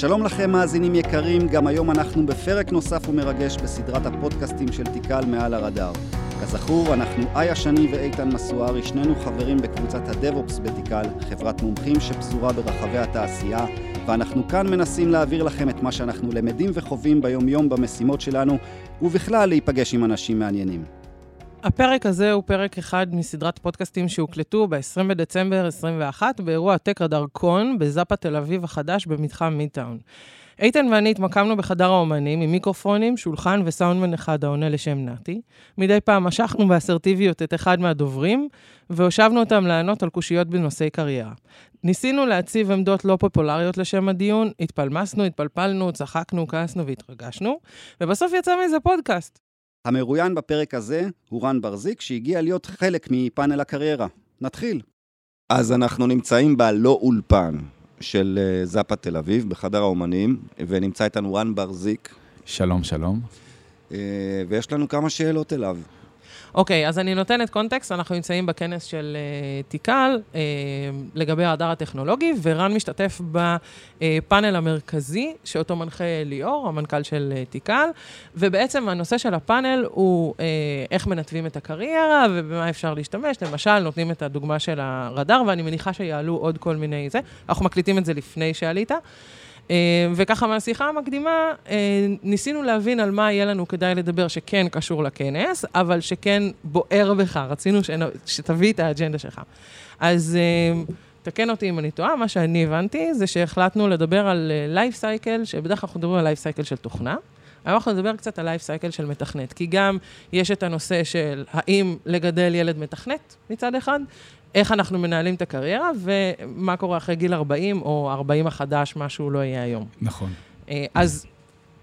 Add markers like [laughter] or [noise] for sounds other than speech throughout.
שלום לכם מאזינים יקרים, גם היום אנחנו בפרק נוסף ומרגש בסדרת הפודקאסטים של תיקל מעל הרדאר. כזכור, אנחנו איה שני ואיתן מסוארי, שנינו חברים בקבוצת הדב-אופס בתיקל, חברת מומחים שפזורה ברחבי התעשייה, ואנחנו כאן מנסים להעביר לכם את מה שאנחנו למדים וחווים ביום-יום במשימות שלנו, ובכלל להיפגש עם אנשים מעניינים. הפרק הזה הוא פרק אחד מסדרת פודקאסטים שהוקלטו ב-20 בדצמבר 21 באירוע טק רדאר קון בזאפה תל אביב החדש במתחם מידטאון. איתן ואני התמקמנו בחדר האומנים עם מיקרופונים, שולחן וסאונדמן אחד העונה לשם נתי. מדי פעם משכנו באסרטיביות את אחד מהדוברים, והושבנו אותם לענות על קושיות בנושאי קריירה. ניסינו להציב עמדות לא פופולריות לשם הדיון, התפלמסנו, התפלפלנו, צחקנו, כעסנו והתרגשנו, ובסוף יצא מזה פודקאסט. המרואיין בפרק הזה הוא רן ברזיק, שהגיע להיות חלק מפאנל הקריירה. נתחיל. אז אנחנו נמצאים בלא אולפן של אה, זאפה תל אביב, בחדר האומנים, ונמצא איתנו רן ברזיק, שלום, שלום. אה, ויש לנו כמה שאלות אליו. אוקיי, אז אני נותנת קונטקסט, אנחנו נמצאים בכנס של uh, תיקל uh, לגבי ההדר הטכנולוגי, ורן משתתף בפאנל המרכזי, שאותו מנחה ליאור, המנכ"ל של uh, תיקל, ובעצם הנושא של הפאנל הוא uh, איך מנתבים את הקריירה ובמה אפשר להשתמש. למשל, נותנים את הדוגמה של הרדאר, ואני מניחה שיעלו עוד כל מיני זה. אנחנו מקליטים את זה לפני שעלית. אה, וככה מהשיחה המקדימה, אה, ניסינו להבין על מה יהיה לנו כדאי לדבר שכן קשור לכנס, אבל שכן בוער בך, רצינו שתביא את האג'נדה שלך. אז אה, תקן אותי אם אני טועה, מה שאני הבנתי זה שהחלטנו לדבר על life cycle, שבדרך כלל אנחנו מדברים על life cycle של תוכנה. היום אנחנו נדבר קצת על life cycle של מתכנת, כי גם יש את הנושא של האם לגדל ילד מתכנת מצד אחד, איך אנחנו מנהלים את הקריירה, ומה קורה אחרי גיל 40, או 40 החדש, מה שהוא לא יהיה היום. נכון. אה, אז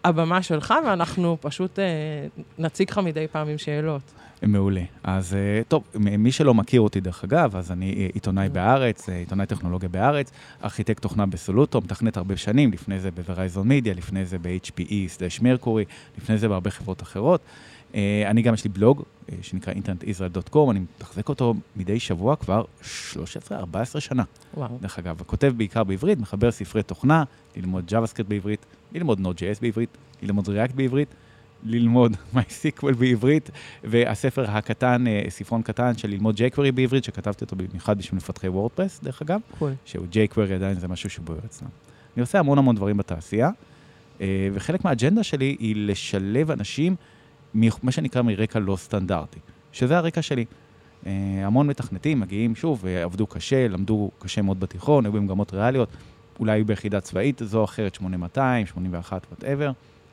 הבמה שלך, ואנחנו פשוט אה, נציג לך מדי פעם עם שאלות. מעולה. אז אה, טוב, מי שלא מכיר אותי, דרך אגב, אז אני עיתונאי בארץ, עיתונאי טכנולוגיה בארץ, ארכיטקט תוכנה בסולוטו, מתכנת הרבה שנים, לפני זה בוורייזון מידיה, לפני זה ב-HPE/מרקורי, לפני זה בהרבה חברות אחרות. אה, אני גם, יש לי בלוג אה, שנקרא internetisrael.com, אני מתחזק אותו מדי שבוע כבר 13-14 שנה. וואו. דרך אגב, כותב בעיקר בעברית, מחבר ספרי תוכנה, ללמוד JavaScript בעברית, ללמוד Node.js בעברית, ללמוד React בעברית, ללמוד [laughs] MySQL בעברית, והספר הקטן, אה, ספרון קטן של ללמוד jQuery בעברית, שכתבתי אותו במיוחד בשביל מפתחי וורדפרס, דרך אגב, cool. שהוא jQuery עדיין זה משהו שבוער אצלנו. אני עושה המון המון דברים בתעשייה, וחלק מהאג'נדה שלי היא לשלב אנשים מה שנקרא מרקע לא סטנדרטי, שזה הרקע שלי. אה, המון מתכנתים מגיעים, שוב, אה, עבדו קשה, למדו קשה מאוד בתיכון, היו במגמות ריאליות, אולי היו ביחידה צבאית זו או אחרת, 8200, 81, whatever,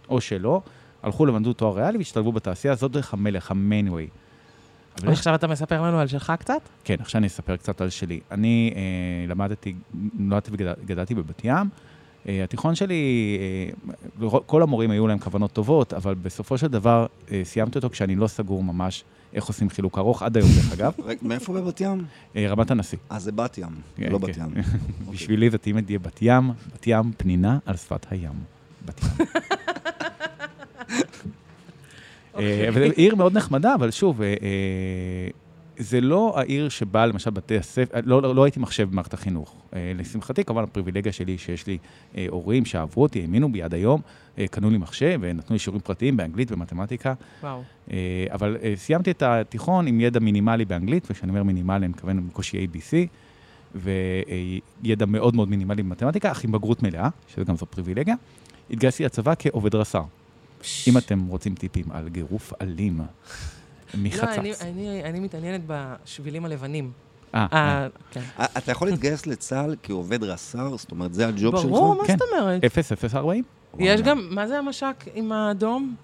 או שלא, הלכו למדו תואר ריאלי והשתלבו בתעשייה, זאת דרך המלך, ה main way. ועכשיו אתה מספר לנו על שלך קצת? כן, עכשיו אני אספר קצת על שלי. אני אה, למדתי, נולדתי וגדלתי בבת ים, התיכון שלי, uh, כל המורים היו להם כוונות טובות, אבל בסופו של דבר uh, סיימתי אותו כשאני לא סגור ממש איך עושים חילוק ארוך, עד היום דרך אגב. [laughs] מאיפה בבת ים? Uh, רמת הנשיא. אה, זה בת ים, כן, לא בת כן. ים. [laughs] בשבילי זה תמיד יהיה בת ים, בת ים פנינה על שפת הים. בת ים. [laughs] אוקיי. אבל עיר מאוד נחמדה, אבל שוב, זה לא העיר שבה למשל בתי הספר, לא, לא, לא הייתי מחשב במערכת החינוך. אה, לשמחתי, כמובן הפריבילגיה שלי שיש לי אה, הורים שאהבו אותי, האמינו בי עד היום, אה, קנו לי מחשב ונתנו לי שיעורים פרטיים באנגלית ומתמטיקה. וואו. אה, אבל אה, סיימתי את התיכון עם ידע מינימלי באנגלית, וכשאני אומר מינימלי אני מתכוון בקושי ABC, וידע מאוד מאוד מינימלי במתמטיקה, אך עם בגרות מלאה, שזה גם זו פריבילגיה. התגייסתי לצבא כעובד רס"ר. אם אתם רוצים טיפים על גירוף אלים, מחצץ. לא, אני, אני, אני מתעניינת בשבילים הלבנים. אה, אה, כן. אה, אתה יכול להתגייס לצה"ל כעובד רס"ר? זאת אומרת, זה הג'וב שלך? ברור, מה כן. זאת אומרת? 0040? יש גם, מה זה המש"ק עם האדום?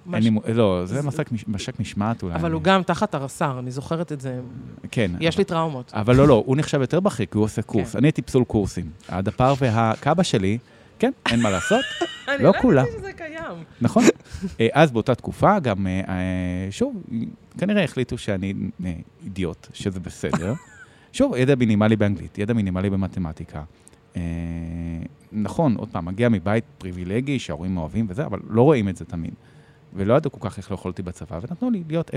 לא, זה מש"ק מש- מש"ק משמעת אולי. אבל הוא גם תחת הרס"ר, אני זוכרת את זה. כן. יש לי טראומות. אבל לא, לא, הוא נחשב יותר בכיר, כי הוא עושה קורס. כן. אני הייתי פסול קורסים. הדפ"ר והקאבה שלי, כן, אין מה לעשות, [laughs] אני לא. ידעתי שזה קיים. נכון. [laughs] אה, אז באותה תקופה גם, אה, אה, שוב, כנראה החליטו שאני אידיוט, שזה בסדר. [laughs] שוב, ידע מינימלי באנגלית, ידע מינימלי במתמטיקה. נכון, עוד פעם, מגיע מבית פריבילגי שההורים אוהבים וזה, אבל לא רואים את זה תמיד. ולא ידעו כל כך איך לאכול אותי בצבא, ונתנו לי להיות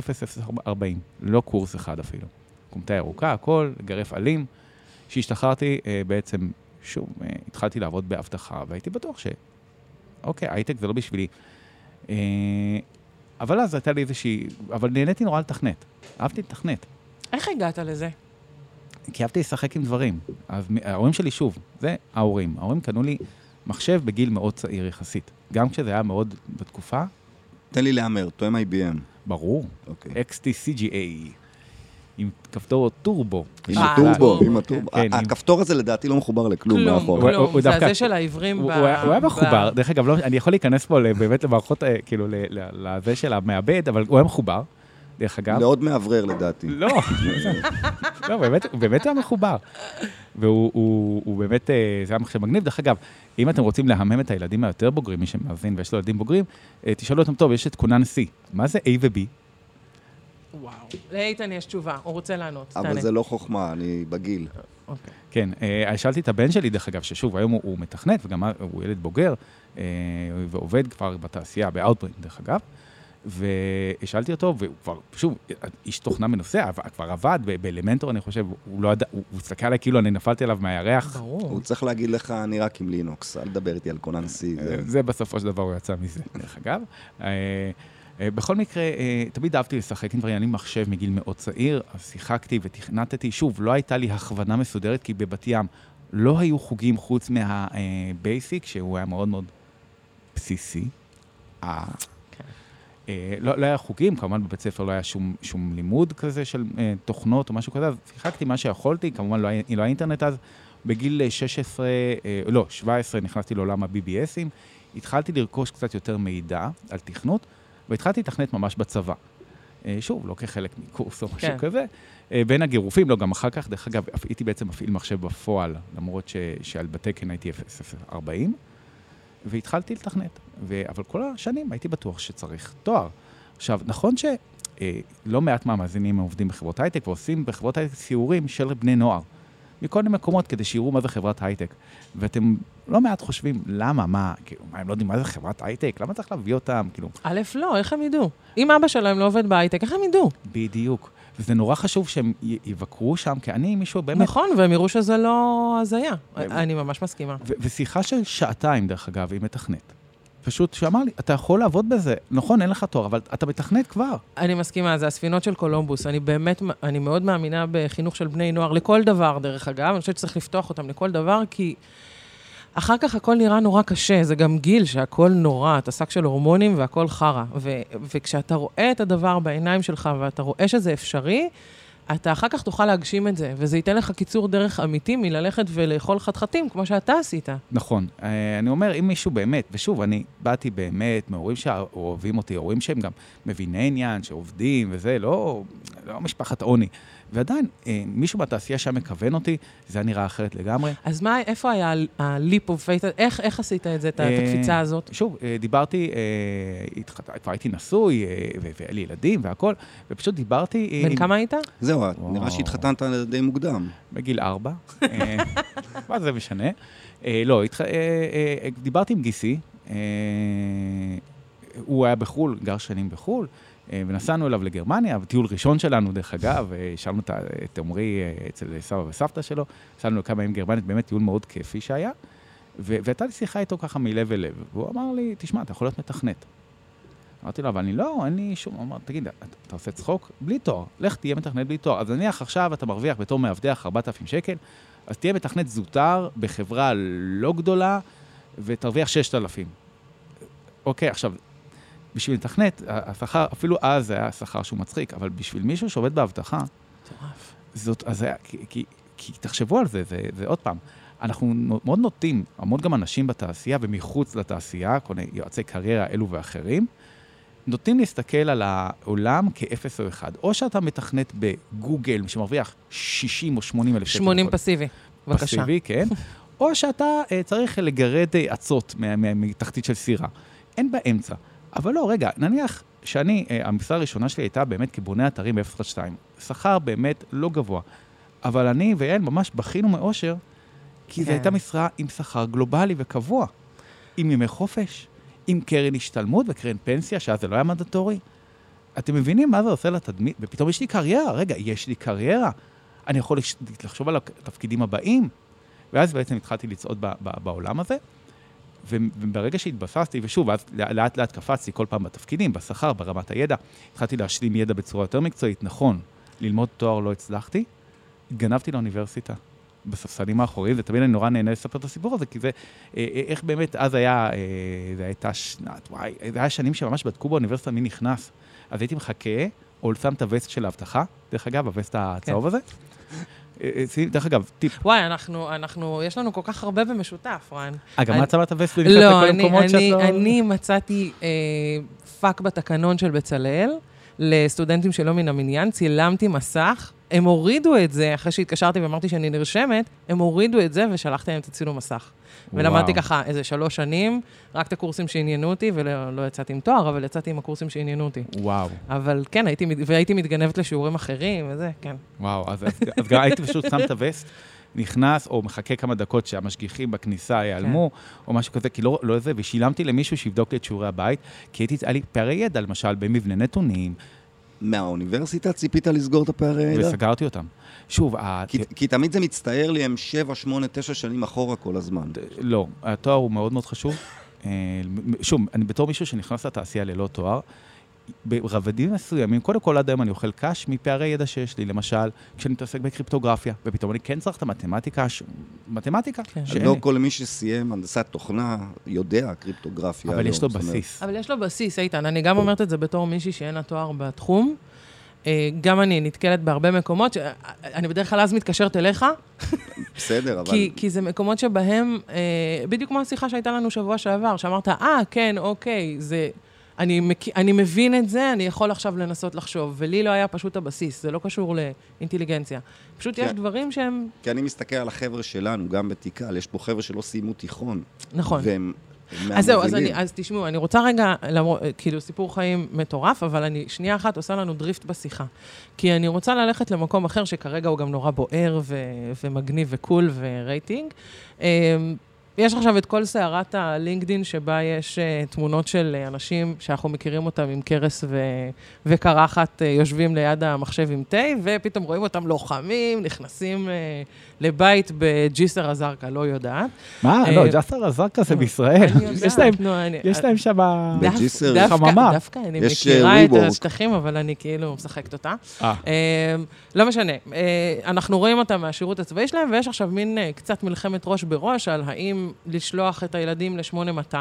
0040, לא קורס אחד אפילו. קומטה ירוקה, הכל, גרף אלים. כשהשתחררתי, בעצם, שוב, אה, התחלתי לעבוד באבטחה, והייתי בטוח אוקיי, הייטק זה לא בשבילי. אה, אבל אז הייתה לי איזושהי... אבל נהניתי נורא לתכנת. אהבתי לתכנת. איך הגעת לזה? כי אהבתי לשחק עם דברים. אז ההורים שלי, שוב, זה ההורים. ההורים קנו לי מחשב בגיל מאוד צעיר יחסית. גם כשזה היה מאוד בתקופה, תן לי להמר, תואם IBM. ברור. אוקיי. XT-CGA, עם כפתור טורבו. עם אה, הטורבו, טורבו, עם כן. הטורבו. כן, עם- הכפתור הזה לדעתי לא מחובר לכלום כלום, מאחור. הוא- כלום. הוא זה הזה של העיוורים ב... הוא, היה, מחובר, דרך אגב, לא, אני יכול להיכנס פה באמת למערכות, אה, כאילו, ל- ל- לזה של המעבד, אבל הוא היה מחובר, דרך אגב. לעוד מאוורר לדעתי. לא, [laughs] לא, באמת, היה מחובר. והוא הוא, הוא באמת, אה, זה היה מחשב מגניב. דרך אגב, אם אתם רוצים להמם את הילדים היותר בוגרים, מי שמאזין ויש לו ילדים בוגרים, אה, תשאלו אותם, טוב, יש את כונן C, מה זה A ו-B? וואו. לאיתן יש תשובה, הוא רוצה לענות. אבל תענה. זה לא חוכמה, אני בגיל. אוקיי. כן, אה, שאלתי את הבן שלי, דרך אגב, ששוב, היום הוא, הוא מתכנת, וגם הוא ילד בוגר, אה, ועובד כבר בתעשייה, ב Outbrain, דרך אגב, ושאלתי אותו, והוא כבר, שוב, איש תוכנה מנוסה, אבל כבר עבד באלמנטור, אני חושב, הוא לא ידע, הוא הסתכל עליי כאילו אני נפלתי עליו מהירח. ברור. הוא צריך להגיד לך, אני רק עם לינוקס, אל תדבר איתי על כונן C. זה- זה בסופו של דבר הוא יצא מזה, דרך אגב. אה, אה, בכל מקרה, אה, תמיד אהבתי לשחק עם דברים, אני מחשב מגיל מאוד צעיר, אז שיחקתי ותכנתתי. שוב, לא הייתה לי הכוונה מסודרת, כי בבת ים לא היו חוגים חוץ מהבייסיק, שהוא היה מאוד מאוד בסיסי. אה, כן. אה, לא, לא היה חוגים, כמובן בבית ספר לא היה שום, שום לימוד כזה של אה, תוכנות או משהו כזה, אז שיחקתי מה שיכולתי, כמובן לא היה, לא היה אינטרנט אז. בגיל אה, 16, אה, לא, 17, נכנסתי לעולם ה-BBSים, התחלתי לרכוש קצת יותר מידע על תכנות, והתחלתי לתכנת ממש בצבא. אה, שוב, לא כחלק מקורס או משהו כן. כזה. אה, בין הגירופים, לא, גם אחר כך, דרך אגב, הייתי בעצם מפעיל מחשב בפועל, למרות ש, שעל בתקן הייתי 040, והתחלתי לתכנת. ו... אבל כל השנים הייתי בטוח שצריך תואר. עכשיו, נכון שלא מעט מהמאזינים עובדים בחברות הייטק ועושים בחברות הייטק סיורים של בני נוער, מכל מיני מקומות כדי שיראו מה זה חברת הייטק. ואתם לא מעט חושבים, למה, מה, כאילו, מה, הם לא יודעים מה זה חברת הייטק? למה צריך להביא אותם? כאילו, א', לא, איך הם ידעו? אם אבא שלהם לא עובד בהייטק, איך הם ידעו? בדיוק. וזה נורא חשוב שהם יבקרו שם, כי אני מישהו באמת... נכון, והם יראו שזה לא הזיה. אני ממש מסכימה. ושיחה של שעתיים, דרך אגב, עם מתכנת. פשוט שאמר לי, אתה יכול לעבוד בזה, נכון, אין לך תואר, אבל אתה מתכנת כבר. אני מסכימה, זה הספינות של קולומבוס. אני באמת, אני מאוד מאמינה בחינוך של בני נוער, לכל דבר, דרך אגב. אני חושבת שצריך לפתוח אותם לכל דבר, כי אחר כך הכל נראה נורא קשה. זה גם גיל שהכל נורא, אתה שק של הורמונים והכל חרא. וכשאתה רואה את הדבר בעיניים שלך ואתה רואה שזה אפשרי, אתה אחר כך תוכל להגשים את זה, וזה ייתן לך קיצור דרך אמיתי מללכת ולאכול חתחתים, כמו שאתה עשית. נכון. אה, אני אומר, אם מישהו באמת, ושוב, אני באתי באמת מהורים שאוהבים אותי, הורים שהם גם מביני עניין, שעובדים וזה, לא, לא משפחת עוני. ועדיין, אה, מישהו בתעשייה שם מכוון אותי, זה היה נראה אחרת לגמרי. אז מה, איפה היה ה-leap of faith? איך, איך עשית את זה, את אה, הקפיצה הזאת? שוב, אה, דיברתי, אה, התחת- כבר הייתי נשוי, אה, והיה לי ילדים והכול, ופשוט דיברתי... אה, בן עם- כמה היית? זהו, וואו. נראה שהתחתנת די מוקדם. בגיל ארבע. אה, מה זה משנה? אה, לא, התח... אה, אה, דיברתי עם גיסי, אה, הוא היה בחו"ל, גר שנים בחו"ל, אה, ונסענו אליו לגרמניה, טיול ראשון שלנו, דרך אגב, אה, השארנו את עמרי אה, אצל סבא וסבתא שלו, נסענו לכמה ימים גרמנית, באמת טיול מאוד כיפי שהיה, והייתה לי שיחה איתו ככה מלב אל לב, והוא אמר לי, תשמע, אתה יכול להיות מתכנת. אמרתי לו, אבל אני לא, אין לי שום... הוא אמר, תגיד, אתה, עושה צחוק? בלי תואר. לך תהיה מתכנת בלי תואר. אז נניח עכשיו אתה מרוויח בתור מאבטח 4,000 שקל, אז תהיה מתכנת זוטר בחברה לא גדולה, ותרוויח 6,000. אוקיי, עכשיו, בשביל מתכנת, ה- השכר, אפילו אז זה היה שכר שהוא מצחיק, אבל בשביל מישהו שעובד באבטחה. זאת, אז היה, כי, כי, כי תחשבו על זה, זה, זה עוד פעם, אנחנו נו- מאוד נוטים, המון גם אנשים בתעשייה ומחוץ לתעשייה, כל מיני יועצי קריירה אלו ואחרים, נוטים להסתכל על העולם כאפס או אחד. או שאתה מתכנת בגוגל, שמרוויח 60 או 80 אלף שקל. 80 בחודש. פסיבי. בבקשה. פסיבי, כן. או שאתה uh, צריך לגרד uh, עצות מה- מתחתית של סירה. אין באמצע. אבל לא, רגע, נניח שאני, uh, המשרה הראשונה שלי הייתה באמת כבונה אתרים ב-012. שכר באמת לא גבוה. אבל אני ויעל ממש בכינו מאושר, כי זו כן. הייתה משרה עם שכר גלובלי וקבוע. עם ימי חופש, עם קרן השתלמות וקרן פנסיה, שאז זה לא היה מנדטורי. אתם מבינים מה זה עושה לתדמית? ופתאום יש לי קריירה. רגע, יש לי קריירה. אני יכול לחשוב על התפקידים הבאים. ואז בעצם התחלתי לצעוד ב- ב- בעולם הזה. וברגע שהתבססתי, ושוב, אז לאט לאט קפצתי כל פעם בתפקידים, בשכר, ברמת הידע, התחלתי להשלים ידע בצורה יותר מקצועית, נכון, ללמוד תואר לא הצלחתי, גנבתי לאוניברסיטה. בספסלים האחוריים, ותמיד אני נורא נהנה לספר את הסיפור הזה, כי זה, אה, אה, איך באמת, אז היה, אה, זה הייתה שנת, וואי, זה היה שנים שממש בדקו באוניברסיטה מי נכנס. אז הייתי מחכה, או שם את הווסט של האבטחה, דרך אגב, הווסט הצהוב הזה. אה, אה, דרך אגב, טיפ, וואי, אנחנו, אנחנו, יש לנו כל כך הרבה במשותף, רן. אה, גם את הווסט ונכנסת לא, לכל אני, המקומות שאת אני, לא... אני מצאתי אה, פאק בתקנון של בצלאל לסטודנטים שלא מן המניין, צילמתי מסך, הם הורידו את זה, אחרי שהתקשרתי ואמרתי שאני נרשמת, הם הורידו את זה ושלחתי להם את הצילום מסך. ולמדתי וואו. ככה איזה שלוש שנים, רק את הקורסים שעניינו אותי, ולא לא יצאתי עם תואר, אבל יצאתי עם הקורסים שעניינו אותי. וואו, אבל כן, הייתי, והייתי מתגנבת לשיעורים אחרים, וזה, כן. וואו, אז, אז, אז גם הייתי פשוט שם את הווסט, נכנס, או מחכה כמה דקות שהמשגיחים בכניסה ייעלמו, או משהו כזה, כי לא, לא זה, ושילמתי למישהו שיבדוק לי את שיעורי הבית, כי הייתי, היה לי פערי ידע, למשל, במבנה נתונים, מהאוניברסיטה ציפית לסגור את הפערי הידע? וסגרתי אותם. שוב. כי, כי תמיד זה מצטער לי, הם 7, 8, 9 שנים אחורה כל הזמן. לא, התואר הוא מאוד מאוד חשוב. אה, שוב, אני בתור מישהו שנכנס לתעשייה ללא תואר, ברבדים מסוימים, קודם כל עד היום אני אוכל קש מפערי ידע שיש לי, למשל, כשאני מתעסק בקריפטוגרפיה, ופתאום אני כן צריך את המתמטיקה, ש... מתמטיקה, כן. שאין לא לי. כל מי שסיים הנדסת תוכנה יודע קריפטוגרפיה. אבל היום, יש לו בסיס. אבל יש לו בסיס, איתן. אני גם אומרת את זה בתור מישהי שאין לה תואר בתחום. אה, גם אני נתקלת בהרבה מקומות, ש- אני בדרך כלל אז מתקשרת אליך, בסדר, [laughs] אבל... כי, כי זה מקומות שבהם, אה, בדיוק כמו השיחה שהייתה לנו שבוע שעבר, שאמרת, אה, כן, אוקיי, זה... אני, מק... אני מבין את זה, אני יכול עכשיו לנסות לחשוב. ולי לא היה פשוט הבסיס, זה לא קשור לאינטליגנציה. פשוט יש כן. דברים שהם... כי אני מסתכל על החבר'ה שלנו, גם בתיקל, יש פה חבר'ה שלא סיימו תיכון. נכון. והם הם אז זהו, אז. אני, אז תשמעו, אני רוצה רגע, למור, כאילו, סיפור חיים מטורף, אבל אני שנייה אחת עושה לנו drift בשיחה. כי אני רוצה ללכת למקום אחר, שכרגע הוא גם נורא בוער ו, ומגניב ו cool ורייטינג. יש עכשיו את כל סערת הלינקדין, שבה יש אה, תמונות של אה, אנשים שאנחנו מכירים אותם עם קרס ו- וקרחת, uh, יושבים ליד המחשב עם תה, ופתאום רואים אותם לוחמים, נכנסים uh, לבית בג'יסר א-זרקא, לא יודעת. מה? אה, לא, ג'סר א-זרקא זה בישראל. אני יש להם- שם... בג'יסר חממה. דווקא אני יש, מכירה אה, את. השטחים, אבל אני כאילו משחקת אותה. אה, אה, לא משנה, אה, אנחנו רואים אותם מהשירות הצבאי שלהם, ויש עכשיו מין אה, קצת מלחמת ראש בראש על האם לשלוח את הילדים ל-8200,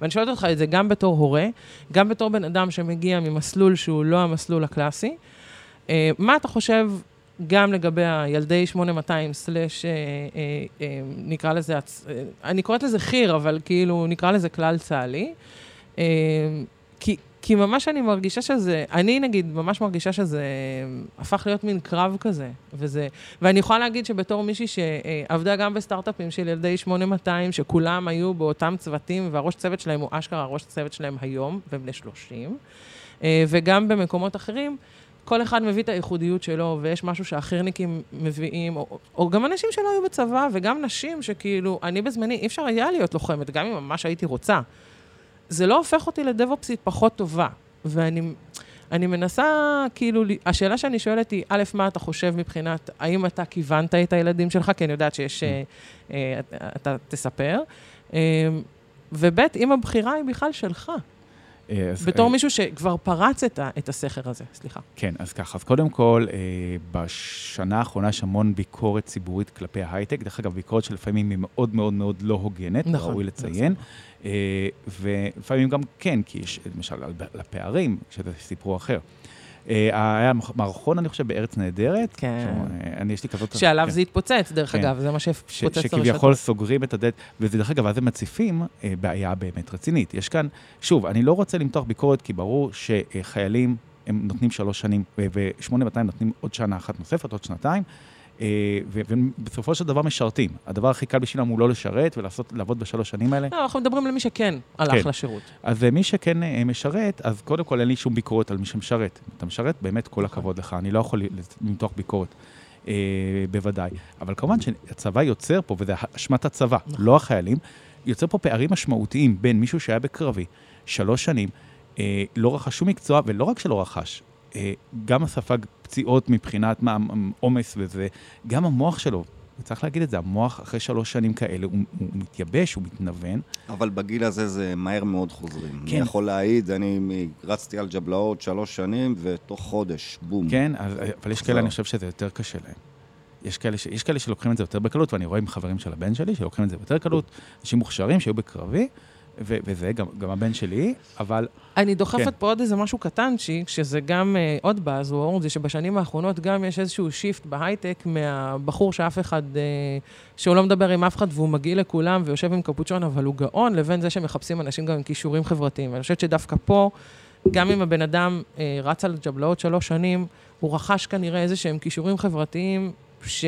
ואני שואלת אותך את זה גם בתור הורה, גם בתור בן אדם שמגיע ממסלול שהוא לא המסלול הקלאסי. אה, מה אתה חושב גם לגבי הילדי 8200 סלאש, אה, אה, אה, נקרא לזה, הצ- אה, אני קוראת לזה חי"ר, אבל כאילו נקרא לזה כלל צה"לי. אה, כי, כי ממש אני מרגישה שזה, אני נגיד ממש מרגישה שזה הפך להיות מין קרב כזה, וזה, ואני יכולה להגיד שבתור מישהי שעבדה גם בסטארט-אפים של ילדי 8200, שכולם היו באותם צוותים, והראש צוות שלהם הוא אשכרה הראש צוות שלהם היום, והם בני 30, אה, וגם במקומות אחרים, כל אחד מביא את הייחודיות שלו, ויש משהו שהחי"רניקים מביאים, או, או גם אנשים שלא היו בצבא, וגם נשים שכאילו, אני בזמני, אי אפשר היה להיות לוחמת, גם אם ממש הייתי רוצה. זה לא הופך אותי לדב-אופסית פחות טובה. ואני אני מנסה, כאילו, השאלה שאני שואלת היא, א', מה אתה חושב מבחינת, האם אתה כיוונת את הילדים שלך? כי אני יודעת שיש, אה, אה, אתה- תספר. אה, וב', אם הבחירה היא בכלל שלך, בתור אה, מישהו שכבר פרץ את, ה, את הסכר הזה, סליחה. כן, אז ככה, אז קודם כל, אה, בשנה האחרונה יש המון ביקורת ציבורית כלפי ההייטק. דרך אגב, ביקורת שלפעמים היא מאוד מאוד מאוד לא הוגנת, נכון, ראוי לציין. אה, ולפעמים גם כן, כי יש למשל על הפערים, שזה סיפור אחר. אה, היה מערכון, אני חושב, בארץ נהדרת. כן. אה, אני, יש לי כזאת... שעליו כן. זה התפוצץ, דרך כן. אגב, זה מה ש, שהתפוצץ את שכביכול סוגרים את הדלת, וזה דרך אגב, אז הם מציפים אה, בעיה באמת רצינית. יש כאן, שוב, אני לא רוצה למתוח ביקורת, כי ברור שחיילים, הם נותנים שלוש שנים, ו-8200 נותנים עוד שנה אחת נוספת, עוד שנתיים, ובסופו של דבר משרתים. הדבר הכי קל בשבילם הוא לא לשרת ולעשות, לעבוד בשלוש שנים האלה. לא, אנחנו מדברים למי שכן הלך כן. לשירות. אז אה, מי שכן אה, משרת, אז קודם כל אין לי שום ביקורת על מי שמשרת. אתה משרת, באמת כל נכון. הכבוד לך, אני לא יכול למתוח ביקורת. אה, בוודאי. אבל כמובן שהצבא יוצר פה, וזה אשמת הצבא, נכון. לא החיילים, יוצר פה פערים משמעותיים בין מישהו שהיה בקרבי שלוש שנים, אה, לא רכש שום מקצוע, ולא רק שלא רכש, אה, גם ספג פציעות מבחינת עומס וזה, גם המוח שלו וצריך להגיד את זה, המוח אחרי שלוש שנים כאלה, הוא, הוא מתייבש, הוא מתנוון. אבל בגיל הזה זה מהר מאוד חוזרים. כן. אני יכול להעיד, אני רצתי על ג'בלאות שלוש שנים, ותוך חודש, בום. כן, אז, אבל יש. כאלה, אני חושב שזה יותר קשה להם. יש כאלה, ש, יש כאלה שלוקחים את זה יותר בקלות, ואני רואה עם חברים של הבן שלי, שלוקחים את זה ביותר קלות, אנשים מוכשרים שהיו בקרבי, ו, וזה גם, גם הבן שלי, אבל אני דוחפת כן. פה עוד איזה משהו קטנצ'יק, שזה גם אה, עוד buzzword, זה שבשנים האחרונות גם יש איזשהו shift בהייטק מהבחור שאף אחד, אה, שהוא לא מדבר עם אף אחד והוא מגעיל לכולם ויושב עם קפוצ'ון, אבל הוא גאון, לבין זה שמחפשים אנשים גם עם כישורים חברתיים. ואני חושבת שדווקא פה, גם אם הבן אדם אה, רץ על ג'בלאות שלוש שנים, הוא רכש כנראה איזה שהם כישורים חברתיים, ש...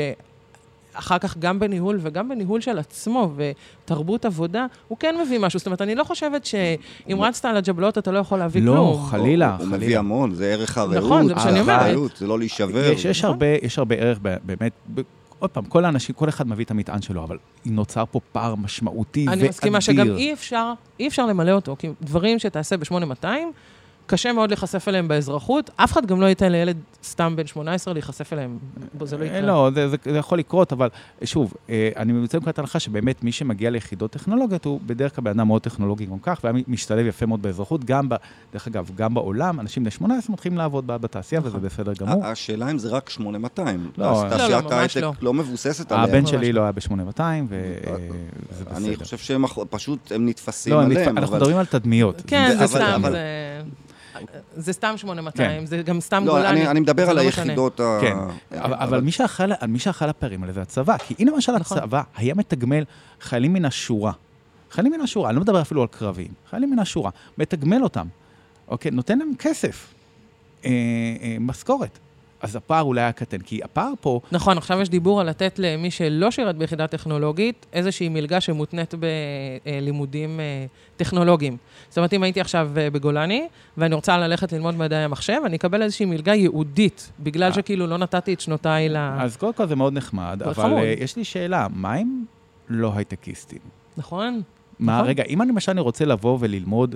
אחר כך גם בניהול וגם בניהול של עצמו ותרבות עבודה, הוא כן מביא משהו. זאת אומרת, אני לא חושבת שאם רצת על הג'בלאות אתה לא יכול להביא לא, כלום. חלילה, הוא חלילה. מביא המון, זה ערך הרעות. נכון, זה מה שאני אומרת. זה לא להישבר. יש, יש, נכון. הרבה, יש הרבה ערך ב- באמת, ב- עוד פעם, כל האנשים, כל אחד מביא את המטען שלו, אבל נוצר פה פער משמעותי ואדיר. אני מסכימה שגם אי אפשר, אי אפשר למלא אותו, כי דברים שתעשה ב-8200, קשה מאוד להיחשף אליהם באזרחות. אף אחד גם לא ייתן לילד סתם בן 18 להיחשף אליהם. זה לא אה, יקרה. לא, זה, זה, זה יכול לקרות, אבל שוב, אה, אני יוצא מנקודת הנחה שבאמת מי שמגיע ליחידות טכנולוגיות הוא בדרך כלל בן אדם מאוד טכנולוגי גם כך, והיה משתלב יפה מאוד באזרחות, גם, ב, דרך אגב, גם בעולם, אנשים בני 18 מתחילים לעבוד בתעשייה, וזה בסדר גמור. השאלה אם זה רק 8200. לא, לא, תעשיית לא, ממש ההייטק לא. לא מבוססת עליה. הבן שלי לא. לא היה ב-8200, וזה בסדר. אני חושב שהם פשוט, הם נתפסים לא, הם נתפ- עליהם. אנחנו אבל- מדברים על תדמיות. כן, זה סתם, אבל- זה... זה סתם 8200, כן. זה גם סתם לא, גולני. אני אני מדבר על לא. היחידות ה... כן, אבל, אבל מי שאכל, מי שאכל הפערים האלה זה הצבא. כי הנה למשל נכון. הצבא היה מתגמל חיילים מן השורה. חיילים מן השורה, אני לא מדבר אפילו על קרביים. חיילים מן השורה, מתגמל אותם, אוקיי? נותן להם כסף, אה, אה, משכורת. אז הפער אולי היה קטן, כי הפער פה, נכון, עכשיו יש דיבור על לתת למי שלא שירת ביחידה טכנולוגית, איזושהי מלגה שמותנית בלימודים אה, טכנולוגיים. זאת אומרת, אם הייתי עכשיו אה, בגולני, ואני רוצה ללכת ללמוד מדעי המחשב, אני אקבל איזושהי מלגה ייעודית, בגלל אה. שכאילו לא נתתי את שנותיי ל... אז קודם כל זה מאוד נחמד, אבל חמוד. יש לי שאלה, מה עם לא הייטקיסטים? נכון? מה, נכון. רגע, אם אני למשל אני רוצה לבוא וללמוד,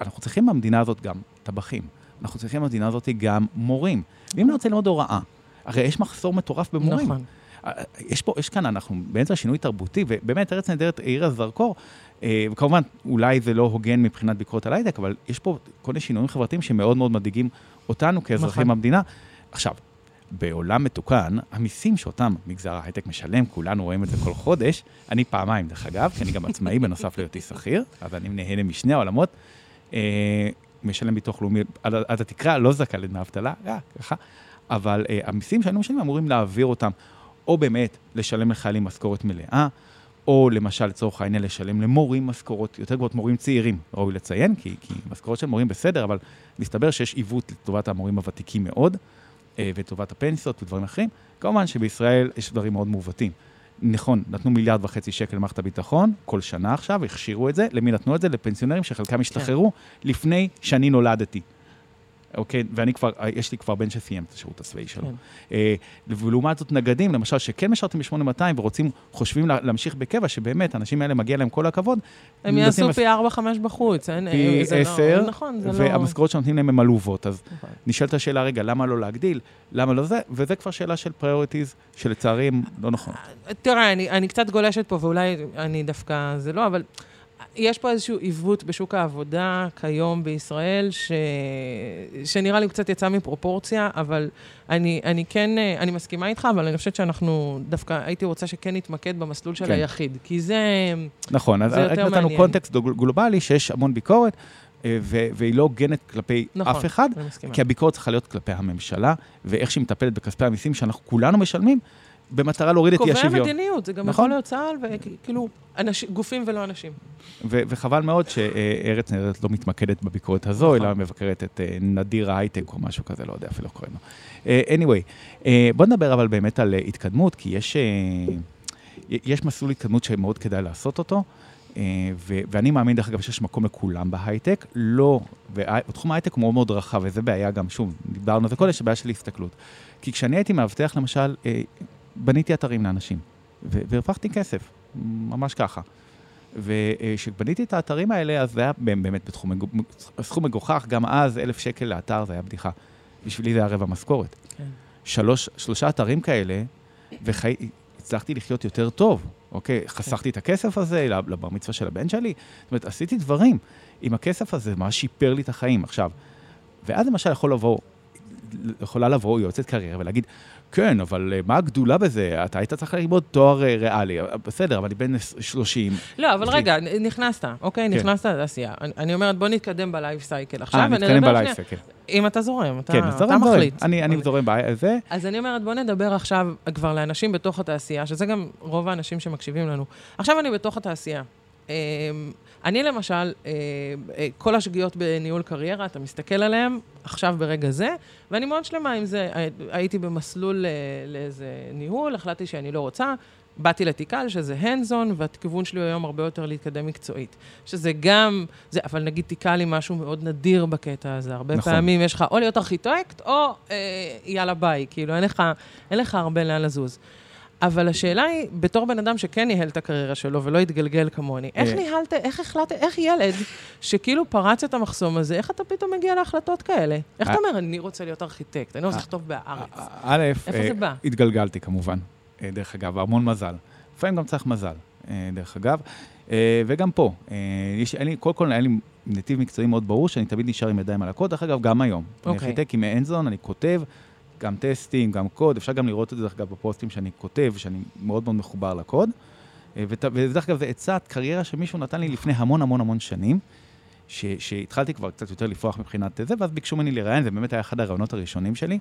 אנחנו צריכים במדינה הזאת גם טבחים. אנחנו צריכים במדינה הזאת גם מורים. ואם אני רוצה ללמוד הוראה, הרי יש מחסור מטורף במורים. נכון. אה, יש פה, יש כאן, אנחנו באמצע שינוי תרבותי, ובאמת ארץ נהדרת האירה זרקור, אה, וכמובן, אולי זה לא הוגן מבחינת ביקורת על הייטק, אבל יש פה כל מיני שינויים חברתיים שמאוד מאוד מדאיגים אותנו כאזרחים נכון. במדינה. עכשיו, בעולם מתוקן, המיסים שאותם מגזר ההייטק משלם, כולנו רואים את זה כל חודש, אני פעמיים, דרך אגב, כי אני גם עצמאי [laughs] בנוסף להיותי שכיר, אז אני נהנה משני העולמות. משלם ביטוח לאומי עד, עד התקרה, לא זכאי לדמי אבטלה, ככה. אבל אה, המיסים שהיינו משלמים אמורים להעביר אותם, או באמת לשלם לחיילים משכורת מלאה, או למשל, לצורך העניין, לשלם למורים משכורות יותר גבוהות, מורים צעירים, ראוי לציין, כי, כי משכורות של מורים בסדר, אבל מסתבר שיש עיוות לטובת המורים הוותיקים מאוד, אה, ולטובת הפנסיות ודברים אחרים. כמובן שבישראל יש דברים מאוד מעוותים. נכון, נתנו מיליארד וחצי שקל למערכת הביטחון, כל שנה עכשיו, הכשירו את זה. למי נתנו את זה? לפנסיונרים שחלקם השתחררו לפני שאני נולדתי. אוקיי, ואני כבר, יש לי כבר בן שסיים את השירות הצבאי שלו. כן. אה, ולעומת זאת נגדים, למשל, שכן משרתים ב-8200 ורוצים, חושבים לה, להמשיך בקבע, שבאמת, האנשים האלה מגיע להם כל הכבוד. הם יעשו פי 4-5 בחוץ. אין- פי זה לא- עשר, נכון, זה לא... והמשכורות שנותנים להם הן עלובות. אז נכון. נשאלת השאלה, רגע, למה לא להגדיל? למה לא זה? וזה כבר שאלה של priorities, שלצערי הם לא נכון. תראה, אני, אני קצת גולשת פה, ואולי אני דווקא, זה לא, אבל יש פה איזשהו עיוות בשוק העבודה כיום בישראל, ש... שנראה לי קצת יצא מפרופורציה, אבל אני, אני כן, אני מסכימה איתך, אבל אני חושבת שאנחנו, דווקא הייתי רוצה שכן נתמקד במסלול של כן. היחיד, כי זה... נכון, אז זה יותר נתנו מעניין. קונטקסט גל- גלובלי שיש המון ביקורת, אה, ו- והיא לא הוגנת כלפי נכון, אף אחד. כי הביקורת צריכה להיות כלפי הממשלה, ואיך שהיא מטפלת בכספי המיסים שאנחנו כולנו משלמים, במטרה להוריד את אי השוויון. מדיניות, זה גם נכון. יכול להיות צה"ל, וכאילו, אנש, גופים ולא אנשים. ו- וחבל מאוד שארץ נהדרת לא מתמקדת בביקורת הזו, נכון. אלא מבקרת את אה, נדיר ההייטק או משהו כזה, לא יודע אפילו איך קוראים לו. אה, anyway, אה, בוא נדבר אבל באמת על התקדמות, כי יש, יש מסלול התקדמות שמאוד כדאי לעשות אותו. ו- ואני מאמין, דרך אגב, שיש מקום לכולם בהייטק. לא, ותחום ההייטק הוא מאוד מאוד רחב, וזה בעיה גם, שוב, דיברנו על זה קודם, שבעיה של הסתכלות. כי כשאני הייתי מאבטח, למשל, בניתי אתרים לאנשים, והרווחתי כסף, ממש ככה. וכשבניתי את האתרים האלה, אז זה היה באמת בתחום, סכום מגוחך, גם אז אלף שקל לאתר זה היה בדיחה. בשבילי זה היה רבע משכורת. כן. שלוש, שלושה אתרים כאלה, הצלחתי לחיות יותר טוב, אוקיי? חסכתי את הכסף הזה לבר מצווה של הבן שלי, זאת אומרת, עשיתי דברים. עם הכסף הזה, מה שיפר לי את החיים. עכשיו, ואז למשל יכול לבוא, יכולה לבוא יועצת קריירה ולהגיד, כן, אבל אה, מה הגדולה בזה? אתה היית צריך ללמוד תואר אה, ריאלי. בסדר, אבל אני בן 30. לא, אבל רגע, נכנסת, אוקיי? כן. נכנסת לעשייה. אני אומרת, בוא נתקדם בלייף סייקל עכשיו, אה, נתקדם בלייף סייקל. אם אתה זורם, אתה, כן, אתה מחליט. אני, אני זורם בזה. אז אני אומרת, בוא נדבר עכשיו כבר לאנשים בתוך התעשייה, שזה גם רוב האנשים שמקשיבים לנו. עכשיו אני בתוך התעשייה. אני למשל, אה, אה, כל השגיאות בניהול קריירה, אתה מסתכל עליהן עכשיו ברגע זה, ואני מאוד שלמה עם זה. הייתי במסלול אה, לאיזה ניהול, החלטתי שאני לא רוצה. באתי לתיקל, שזה on, והכיוון שלי היום הרבה יותר להתקדם מקצועית. שזה גם, זה, אבל נגיד תיקל היא משהו מאוד נדיר בקטע הזה. הרבה נכון. פעמים יש לך או להיות ארכיטקט, או אה, יאללה ביי, כאילו אין לך, אין לך הרבה לאן לזוז. אבל השאלה היא, בתור בן אדם שכן ניהל את הקריירה שלו ולא התגלגל כמוני, איך אה. ניהלת, איך החלטת, איך ילד שכאילו פרץ את המחסום הזה, איך אתה פתאום מגיע להחלטות כאלה? איך אתה אה. אומר, אני רוצה להיות ארכיטקט, אני רוצה לכתוב בהארץ? א', אה, התגלגלתי כמובן, דרך אגב, המון מזל. לפעמים גם צריך מזל, דרך אגב. וגם פה, יש, לי, קודם כל היה לי נתיב מקצועי מאוד ברור, שאני תמיד נשאר עם ידיים על הקוד, דרך אגב, גם היום. Okay. אני אוקיי. ארכיטקט עם אנזון, אני כותב, גם טסטים, גם קוד, אפשר גם לראות את זה, דרך אגב, בפוסטים שאני כותב, שאני מאוד מאוד מחובר לקוד. אה, ודרך אגב, זו עצת קריירה שמישהו נתן לי לפני המון המון המון שנים, ש, שהתחלתי כבר קצת יותר לפרוח מבחינת זה, ואז ביקשו ממני לראיין, זה באמת היה אחד הרעיונות הראשונים שלי.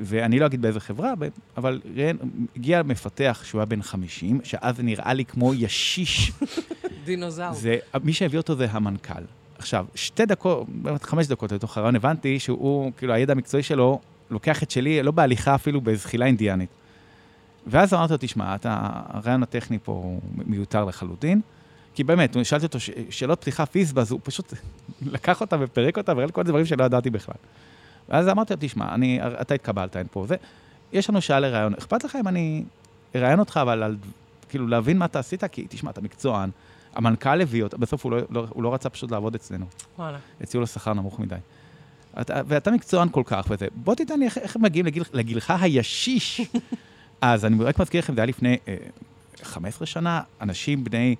ואני לא אגיד באיזה חברה, אבל ראיין, הגיע מפתח שהוא היה בן 50, שאז נראה לי כמו ישיש. [laughs] דינוזאור. זה, מי שהביא אותו זה המנכ"ל. עכשיו, שתי דקות, חמש דקות לתוך הרעיון, הבנתי שהוא, כאילו, הידע המקצועי שלו לוקח את שלי, לא בהליכה אפילו, בזחילה אינדיאנית. ואז אמרתי לו, תשמע, אתה, הרעיון הטכני פה הוא מיותר לחלוטין. כי באמת, שאלתי אותו שאלות פתיחה פיזבה, אז הוא פשוט [laughs] לקח אותה ופירק אותה, והראה כל הדברים שלא ידעתי בכלל. ואז אמרתי לו, תשמע, אני, אתה התקבלת, אין פה, ויש לנו שעה לראיון. אכפת לך אם אני אראיין אותך, אבל על, כאילו, להבין מה אתה עשית? כי, תשמע, אתה מקצוען, המנכ"ל הביא אותה, בסוף הוא לא, לא, הוא לא רצה פשוט לעבוד אצלנו. וואלה. הציעו לו שכר נמוך מדי. אתה, ואתה מקצוען כל כך וזה, בוא תיתן לי איך, איך מגיעים לגיל, לגילך הישיש. [laughs] אז אני רק מזכיר לכם, זה היה לפני אה, 15 שנה, אנשים בני...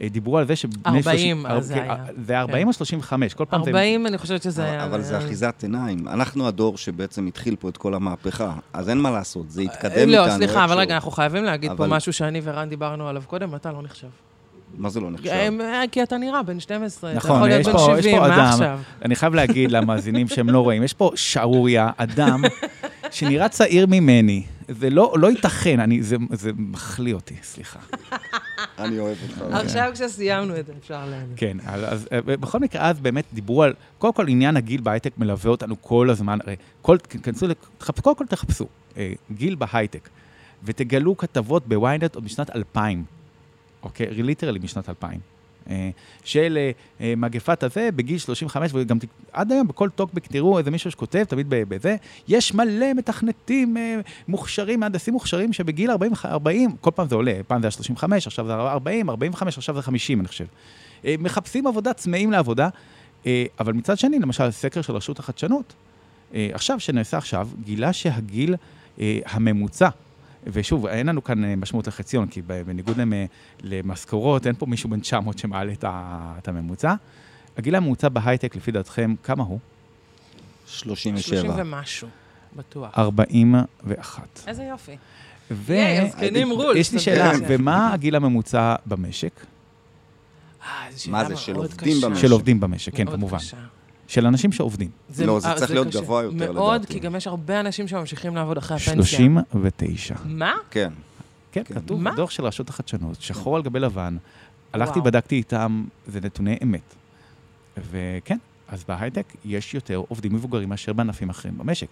אה, דיברו על זה שבני 40, אז זה היה. זה 40 או 35, כל פעם זה... 40, אני חושבת שזה היה... אבל זה אחיזת עיניים. אנחנו הדור שבעצם התחיל פה את כל המהפכה, אז אין מה לעשות, זה יתקדם איתנו. לא, סליחה, אבל רגע, אנחנו חייבים להגיד פה משהו שאני ורן דיברנו עליו קודם, אתה לא נחשב. מה זה לא נחשב? אה, כי אתה נראה בן 12, נכון, אתה יכול להיות בן 70, מה עכשיו? אני חייב להגיד למאזינים שהם לא רואים, יש פה שערוריה, אדם שנראה צעיר ממני. זה לא, לא ייתכן, אני, זה, זה מחליא אותי, סליחה. אני אוהב אותך. [laughs] עכשיו כשסיימנו את זה, אפשר להגיד. כן, אז אה, בכל מקרה, אז באמת דיברו על, קודם כל עניין הגיל בהייטק מלווה אותנו כל הזמן, הרי, כל, כנסו, קודם כל תחפשו, אה, גיל בהייטק, ותגלו כתבות בוויינט עוד משנת 2000. אוקיי? literally משנת 2000. אה, של אה, אה, מגפת הזה בגיל 35, וגם עד היום בכל טוקבק תראו איזה מישהו שכותב, תמיד בזה, יש מלא מתכנתים מוכשרים, מהנדסים מוכשרים שבגיל 40, 40, כל פעם זה עולה, פעם זה היה 35, עכשיו זה 40, 45, עכשיו זה 50, אני חושב. מחפשים עבודה, צמאים לעבודה, אבל מצד שני, למשל, סקר של רשות החדשנות, עכשיו, שנעשה עכשיו, גילה שהגיל הממוצע ושוב, אין לנו כאן אה, משמעות לחציון, כי בניגוד למשכורות, אין פה מישהו בן 900 שמעלה את הממוצע. הגיל הממוצע בהייטק, לפי דעתכם, כמה הוא? 37. 30 ומשהו, בטוח. 41. איזה יופי. ויש לי שאלה, ומה הגיל הממוצע במשק? אה, מה זה, של עובדים במשק? של עובדים במשק, כן, כמובן. של אנשים שעובדים. זה, לא, זה צריך זה להיות קשה. גבוה יותר, לדעתי. מאוד, כי גם יש הרבה אנשים שממשיכים לעבוד אחרי הפנסיה. 39. מה? כן. כן, כן. כתוב בדוח של רשות החדשנות, שחור על גבי לבן. הלכתי, בדקתי איתם, זה נתוני אמת. וכן, אז בהייטק יש יותר עובדים מבוגרים מאשר בענפים אחרים במשק.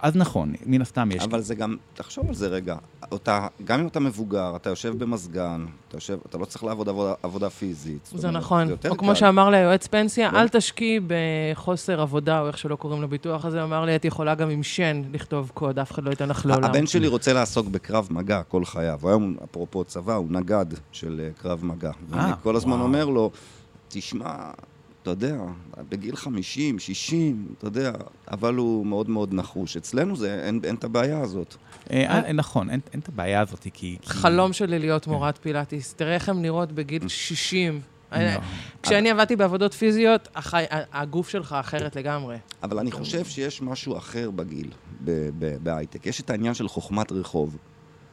אז נכון, מן הסתם יש... אבל זה גם, תחשוב על זה רגע, אותה, גם אם אתה מבוגר, אתה יושב במזגן, אתה יושב, אתה לא צריך לעבוד עבודה, עבודה פיזית. זה אומרת, נכון, זה או כמו שאמר לי היועץ פנסיה, לא? אל תשקיעי בחוסר עבודה, או איך שלא קוראים לביטוח הזה, אמר לי, את יכולה גם עם שן לכתוב קוד, אף אחד לא ייתן לך לעולם. הבן שלי רוצה לעסוק בקרב מגע כל חייו. היום, אפרופו צבא, הוא נגד של אה, קרב מגע. ואני אה, כל הזמן אומר לו, תשמע, אתה יודע, בגיל 50, 60, אתה יודע, אבל הוא מאוד מאוד נחוש. אצלנו זה, אין, אין את הבעיה הזאת. אה, אה, נכון, אין אין את הבעיה הזאת, כי... כי- חלום שלי להיות מורת פילאטיס. תראה איך הן נראות בגיל 60. לא. כשאני עבדתי בעבודות פיזיות, החי- הגוף שלך אחרת לגמרי. אבל אני חושב שיש משהו אחר בגיל, בהייטק. יש את העניין של חוכמת רחוב.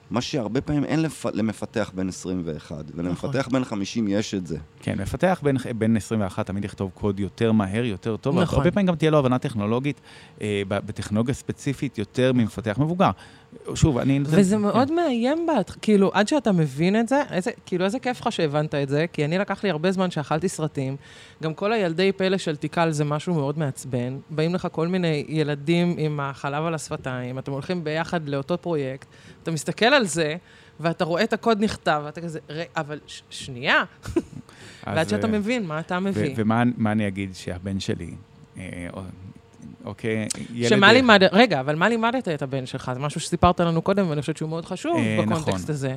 מה שהרבה פעמים אין לפ... למפתח בן 21, ולמפתח בן 50 יש את זה. כן, מפתח בין, בין 21 תמיד יכתוב קוד יותר מהר, יותר טוב. נכון. הרבה פעמים גם תהיה לו הבנה טכנולוגית, אה, בטכנולוגיה ספציפית, יותר ממפתח מבוגר. שוב, אני... וזה כן. מאוד מאיים, בת, כאילו, עד שאתה מבין את זה, איזה, כאילו, איזה כיף לך שהבנת את זה, כי אני לקח לי הרבה זמן שאכלתי סרטים. גם כל הילדי פלא של תיקל זה משהו מאוד מעצבן. באים לך כל מיני ילדים עם החלב על השפתיים, אתם הולכים ביחד לאותו פרויקט, אתה מסתכל על זה, ואתה רואה את הקוד נכתב, ואתה כזה, "ר- אבל ש- שנייה, [laughs] ועד שאתה אה, מבין מה אתה מביא. ומה מה אני אגיד שהבן שלי, אה, אוקיי, ילד... שמה אה, לימדת, רגע, אבל מה לימדת את הבן שלך? זה משהו שסיפרת לנו קודם, ואני חושבת שהוא מאוד חשוב אה, בקונטקסט נכון. הזה.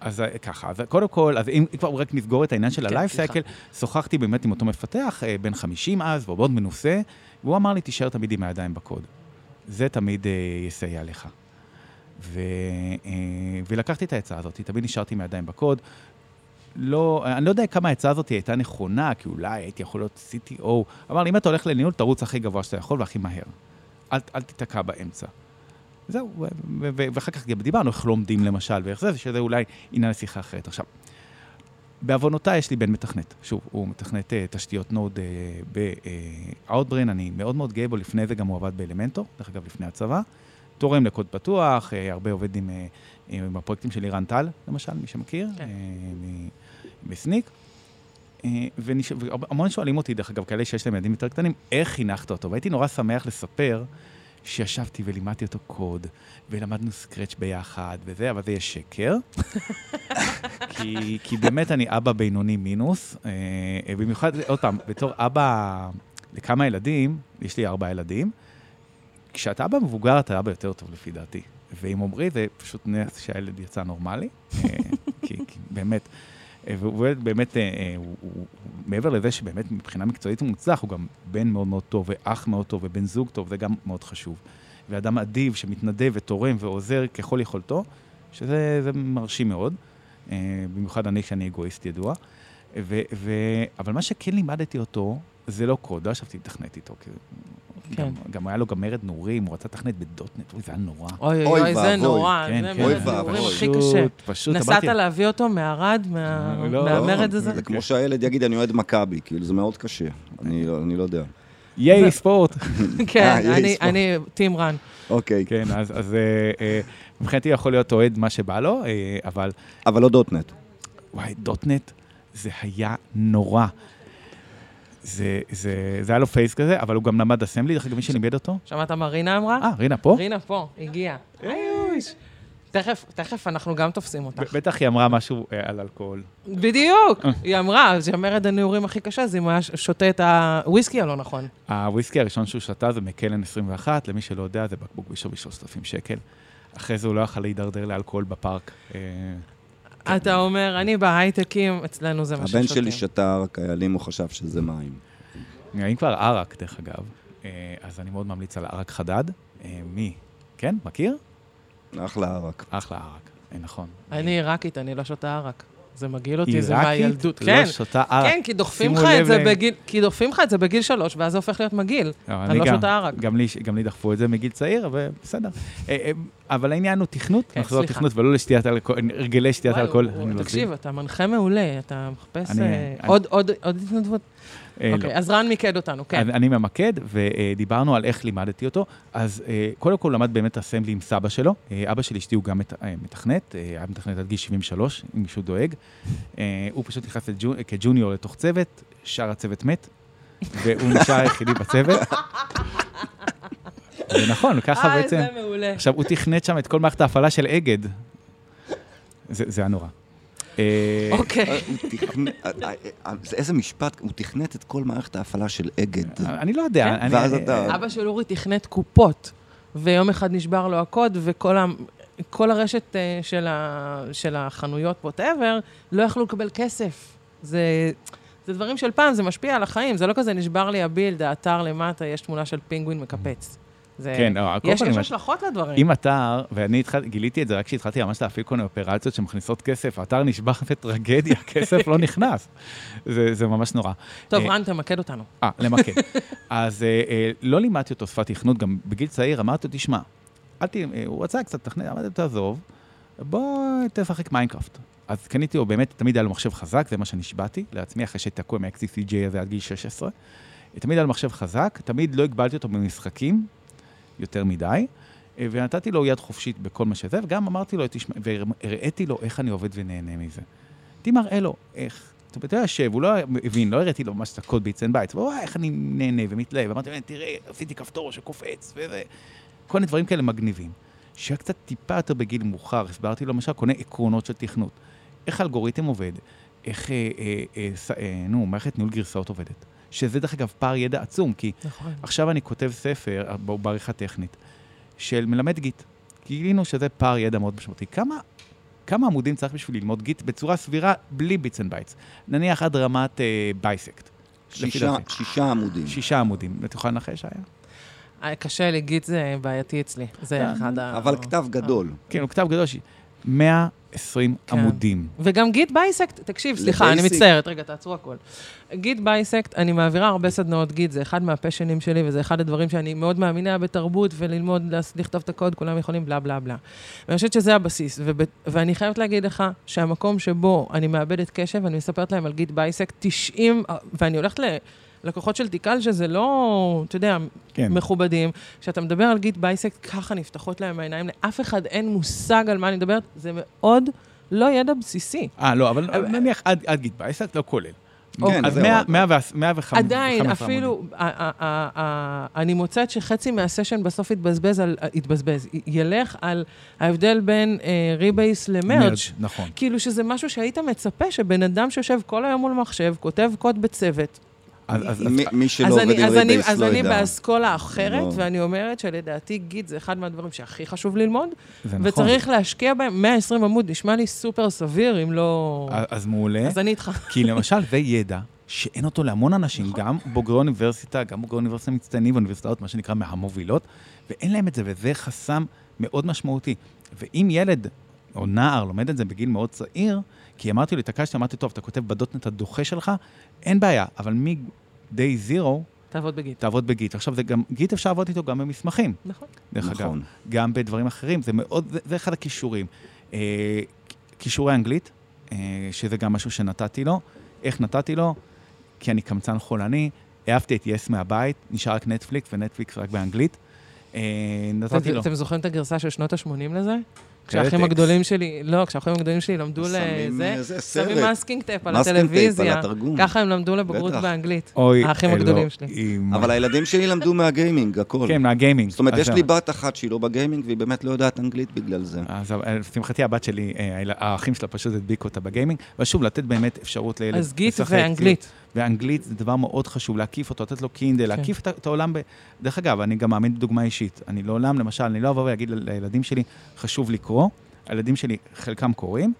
אז אה, ככה, אז קודם כל, אז אם כבר רק נסגור את העניין של כן, סליחה. cycle, שוחחתי באמת עם אותו מפתח, אה, בן 50 אז, והוא מאוד מנוסה, והוא אמר לי, תישאר תמיד עם הידיים בקוד. זה תמיד אה, יסייע לך. ו, אה, ולקחתי את העצה הזאת, תמיד נשארתי עם הידיים בקוד. לא, אני לא יודע כמה העצה הזאת הייתה נכונה, כי אולי הייתי יכול להיות CTO. אמר לי, אם אתה הולך לניהול, תרוץ הכי גבוה שאתה יכול והכי מהר. אל, אל תיתקע באמצע. זהו, ואחר כך גם דיברנו איך לומדים למשל, ואיך זה, שזה אולי עניין לשיחה אחרת. עכשיו, בעוונותיי יש לי בן מתכנת. שוב, הוא מתכנת uh, תשתיות נוד uh, ב-Outbrain, אני מאוד מאוד גאה בו, לפני זה גם הוא עבד באלמנטור, דרך אגב, לפני הצבא. תורם לקוד פתוח, uh, הרבה עובד עם, uh, עם הפרויקטים של לירן טל, למשל, מי שמכיר, כן. בסניק. והמון שואלים אותי, דרך אגב, כאלה שיש להם ילדים יותר קטנים, איך חינכת אותו? והייתי נורא שמח לספר שישבתי ולימדתי אותו קוד, ולמדנו סקרץ' ביחד וזה, אבל זה יהיה שקר. [laughs] כי, כי באמת אני אבא בינוני מינוס, אה, במיוחד, עוד פעם, בתור אבא לכמה ילדים, יש לי ארבעה ילדים, כשאתה אבא מבוגר אתה אבא יותר טוב לפי דעתי. ועם עמרי זה פשוט נס שהילד יצא נורמלי, אה, [laughs] כי, כי באמת, אה, והוא באמת, אה, הוא, הוא, מעבר לזה שבאמת מבחינה מקצועית הוא מוצלח, הוא גם בן מאוד מאוד טוב, ואח מאוד טוב, ובן זוג טוב, זה גם מאוד חשוב. ואדם אדיב שמתנדב ותורם ועוזר ככל יכולתו, שזה זה מרשים מאוד. במיוחד אני, שאני אגואיסט ידוע. ו, ו, אבל מה שכן לימדתי אותו, זה לא קוד, לא ישבתי לתכנת איתו. כן. גם, גם היה לו גם מרד נעורים, הוא רצה לתכנת בדוטנט, אוי, זה היה נורא. אוי אוי אוי, זה. נורא, כן, זה כן. אוי ואבוי. הכי קשה. פשוט, נסעת אמרתי- להביא אותו מערד, לא, מהמרד לא, הזה? זה כמו שהילד יגיד, אני אוהד מכבי, כאילו, זה מאוד קשה. אני לא- אני לא יודע. ייי, ספורט. [laughs] כן, אה, אני- טים רן. אוקיי, כן, אז, אה, אה, מבחינתי יכול להיות אוהד מה שבא לו, אבל אבל לא דוטנט. וואי, דוטנט, זה היה נורא. זה, זה, זה היה לו פייס כזה, אבל הוא גם למד אסמבלי, דרך אגב, מי שלימד אותו? שמעת מה רינה אמרה? אה, רינה פה? רינה פה, הגיעה. איוש. תכף, תכף אנחנו גם תופסים אותך. בטח היא אמרה משהו אה, על אלכוהול. בדיוק, היא אמרה, זה מרד הנעורים הכי קשה, זה אם הוא היה שותה את הוויסקי הלא נכון. הוויסקי הראשון שהוא שתה זה מקלן 21, למי שלא יודע, זה בקבוק בשווי 3,000 שקל. אחרי זה הוא לא יכל להידרדר לאלכוהול בפארק. אה, אתה אומר, אני בהייטקים, אצלנו זה מה ששותים. הבן שלי שתה ערק איילים, הוא חשב שזה מים. אם כבר ערק, דרך אגב, אה, אז אני מאוד ממליץ על ערק חדד. אה, מי? כן, מכיר? אחלה ערק. אחלה ערק, אה, נכון. אני עיראקית, אני לא שותה ערק. זה מגעיל אותי, עיראקית? זה מהילדות. לא כן, שותה ערק. כן, כי דוחפים לך את זה ל- בגיל, כי דוחפים לך את זה בגיל שלוש, ואז זה הופך להיות מגעיל. לא, אני לא גם- שותה ערק. גם לי, גם לי דחפו את זה מגיל צעיר, אבל בסדר. אה, אה, אבל העניין הוא תכנות, כן, נחזור. לתכנות ולא לשתיית אלכוהול, הרגלי שתיית אלכוהול. לא תקשיב, אתה מנחה מעולה, אתה מחפש אה, עוד התנדבות. אה, לא. אוקיי, אז רן מיקד אותנו, כן. אני ממקד, ודיברנו על איך לימדתי אותו. אז אה, קודם כל למד באמת אסמבלי עם סבא שלו. אה, אבא של אשתי הוא גם מת- אה, מתכנת, אה, היה מתכנת עד גיל 73, אם מישהו דואג. אה, הוא פשוט נכנס כג'וניור לתוך צוות, שאר הצוות מת, והוא נשאר היחידי בצוות. [laughs] זה נכון, ככה אה, בעצם. זה מעולה. עכשיו, הוא תכנת שם את כל מערכת ההפעלה של אגד. זה היה נורא. אה, אוקיי. אה, אה, זה איזה משפט, הוא תכנת את כל מערכת ההפעלה של אגד. אני לא יודע. כן? אני- ואז אתה- אבא של אורי תכנת קופות, ויום אחד נשבר לו הקוד, וכל ה... כל הרשת של, ה... של החנויות, ווטאבר, לא יכלו לקבל כסף. זה... זה דברים של פעם, זה משפיע על החיים, זה לא כזה נשבר לי הבילד, האתר למטה, יש תמונה של פינגווין מקפץ. זה... כן, לא, כל יש, יש השלכות לדברים. אם אתר, ואני התחל, גיליתי את זה רק כשהתחלתי ממש להפעיל כל מיני אופרציות שמכניסות כסף, האתר נשבר בטרגדיה, [laughs] כסף לא נכנס. זה, זה ממש נורא. טוב, אה, רן, תמקד אותנו. אה, למקד. אז אה, אה, לא לימדתי אותו שפת תכנות, גם בגיל צעיר אמרתי לו, תשמע, אל ת... אה, הוא רצה קצת לתכנן, אמרתי לו, תעזוב, בוא תשחק מיינקראפט. אז קניתי לו, באמת, תמיד היה לו מחשב חזק, זה מה שנשבעתי לעצמי, אחרי שתקעו עם ה-XT CGA הזה עד גיל 16. תמיד היה לו מחשב חזק, תמיד לא הגבלתי אותו במשחקים יותר מדי, אה, ונתתי לו יד חופשית בכל מה שזה, וגם אמרתי לו, תשמע, והראיתי לו איך אני עובד ונהנה מזה. הייתי מראה לו איך. זאת אומרת, הוא יושב, הוא לא הבין, לא הראיתי לו ממש את הקוד bits and bytes, וואי, איך אני נהנה ומתלהב, אמרתי לו, תראה, עשיתי כפתור שקופץ, וזה, כל מיני דברים כאלה מגניבים. שהיה קצת טיפה יותר בגיל מאוחר, הסברתי לו למשל מיני עקרונות של תכנות. איך האלגוריתם עובד, איך, אה, אה, אה, אה, נו, מערכת ניהול גרסאות עובדת. שזה דרך אגב פער ידע עצום, כי נכון. עכשיו אני כותב ספר, אה, בעריכה טכנית, של מלמד Git. גילינו שזה פער ידע מאוד משמעותי. כמה, כמה עמודים צריך בשביל ללמוד Git בצורה סבירה, בלי bits and bytes? נניח עד רמת אה, bisect. שישה. שישה עמודים. שישה עמודים. את יכולה לנחש, היה? אה, קשה לי, Git זה בעייתי אצלי. זה אה, אחד ה... אבל כתב גדול. כן, הוא כתב גדול, ש- 120 כן. עמודים. וגם Git bisect, תקשיב, סליחה, אני ל basic. מצטערת, רגע, תעצרו הכל. Git bisect, אני מעבירה הרבה סדנאות Git, זה אחד מה passion ים שלי, וזה אחד הדברים שאני מאוד מאמינה בתרבות, וללמוד, לכתוב את הקוד, כולם יכולים בלה בלה בלה. ואני חושבת שזה הבסיס, וב, ואני חייבת להגיד לך שהמקום שבו אני מאבדת קשב, אני מספרת להם על Git bisect, 90, ואני הולכת ל... לקוחות של Tikal, שזה לא, אתה יודע, כן. מכובדים. כשאתה מדבר על Git bisect, ככה נפתחות להם העיניים, לאף אחד אין מושג על מה אני מדברת, זה מאוד לא ידע בסיסי. אה, לא, אבל נניח עד עד Git bisect, לא כולל. כן, אז זהו. 100 100 100 ו- עדיין, 15 עמודים. אפילו, אני מוצאת שחצי מהסשן בסוף יתבזבז על, יתבזבז, ילך על ההבדל בין אה, rebase ל merge. נכון. כאילו שזה משהו שהיית מצפה שבן אדם שיושב כל היום מול מחשב, כותב קוד בצוות. אז- אז- מי- מי שלא אז עובד אני, עם אז אני, rebase אז לא אני ידע. באסכולה אחרת, לא. ואני אומרת שלדעתי Git זה אחד מהדברים שהכי חשוב ללמוד, נכון. וצריך להשקיע בהם 120 עמוד, נשמע לי סופר סביר, אם לא... אז- אז מעולה. אז אני איתך. כי למשל, זה ידע שאין אותו להמון אנשים, גם בוגרי אוניברסיטה, גם בוגרי אוניברסיטה מצטיינים באוניברסיטאות, מה שנקרא מהמובילות, ואין להם את זה, וזה חסם מאוד משמעותי. ואם ילד או נער לומד את זה בגיל מאוד צעיר, כי אמרתי לו, התעקשתי, אמרתי, טוב, אתה כותב בדוטנט הדוחה שלך, אין בעיה, אבל מ-day zero, תעבוד בגיט. תעבוד בגיט. עכשיו, זה גם, גיט אפשר לעבוד איתו גם במסמכים, נכון. דרך אגב. נכון. גם בדברים אחרים, זה מאוד, זה, זה אחד הכישורים. אה, כישורי אנגלית, אה, שזה גם משהו שנתתי לו. איך נתתי לו? כי אני קמצן חולני, העפתי את yes מהבית, נשאר רק נטפליקס, ונטפליקס רק באנגלית. אה, נתתי לו. אתם זוכרים את הגרסה של שנות ה-80 לזה? כשהאחים הגדולים שלי, לא, כשהאחים הגדולים שלי למדו לזה, אה, שמים סרט. masking tape על הטלוויזיה. ככה הם למדו לבגרות. באנגלית. האחים. הגדולים שלי. אבל הילדים שלי למדו מהגיימינג, הכל. כן, מהגיימינג. זאת אומרת, יש. לי בת אחת שהיא לא בגיימינג, והיא באמת לא יודעת אנגלית בגלל זה. אז אה, לשמחתי הבת שלי, אה, האחים שלה פשוט הדביקו אותה בגיימינג, ושוב, לתת באמת אפשרות לילד אז גיט לשחק, ואנגלית. ואנגלית זה דבר מאוד חשוב, להקיף אותו, לתת לו קינדל, כן. להקיף את, את העולם ב... דרך אגב, אני גם מאמין בדוגמה אישית. אני לעולם, למשל, אני לא אבוא ואגיד לילדים שלי, חשוב לקרוא, הילדים שלי, חלקם קוראים.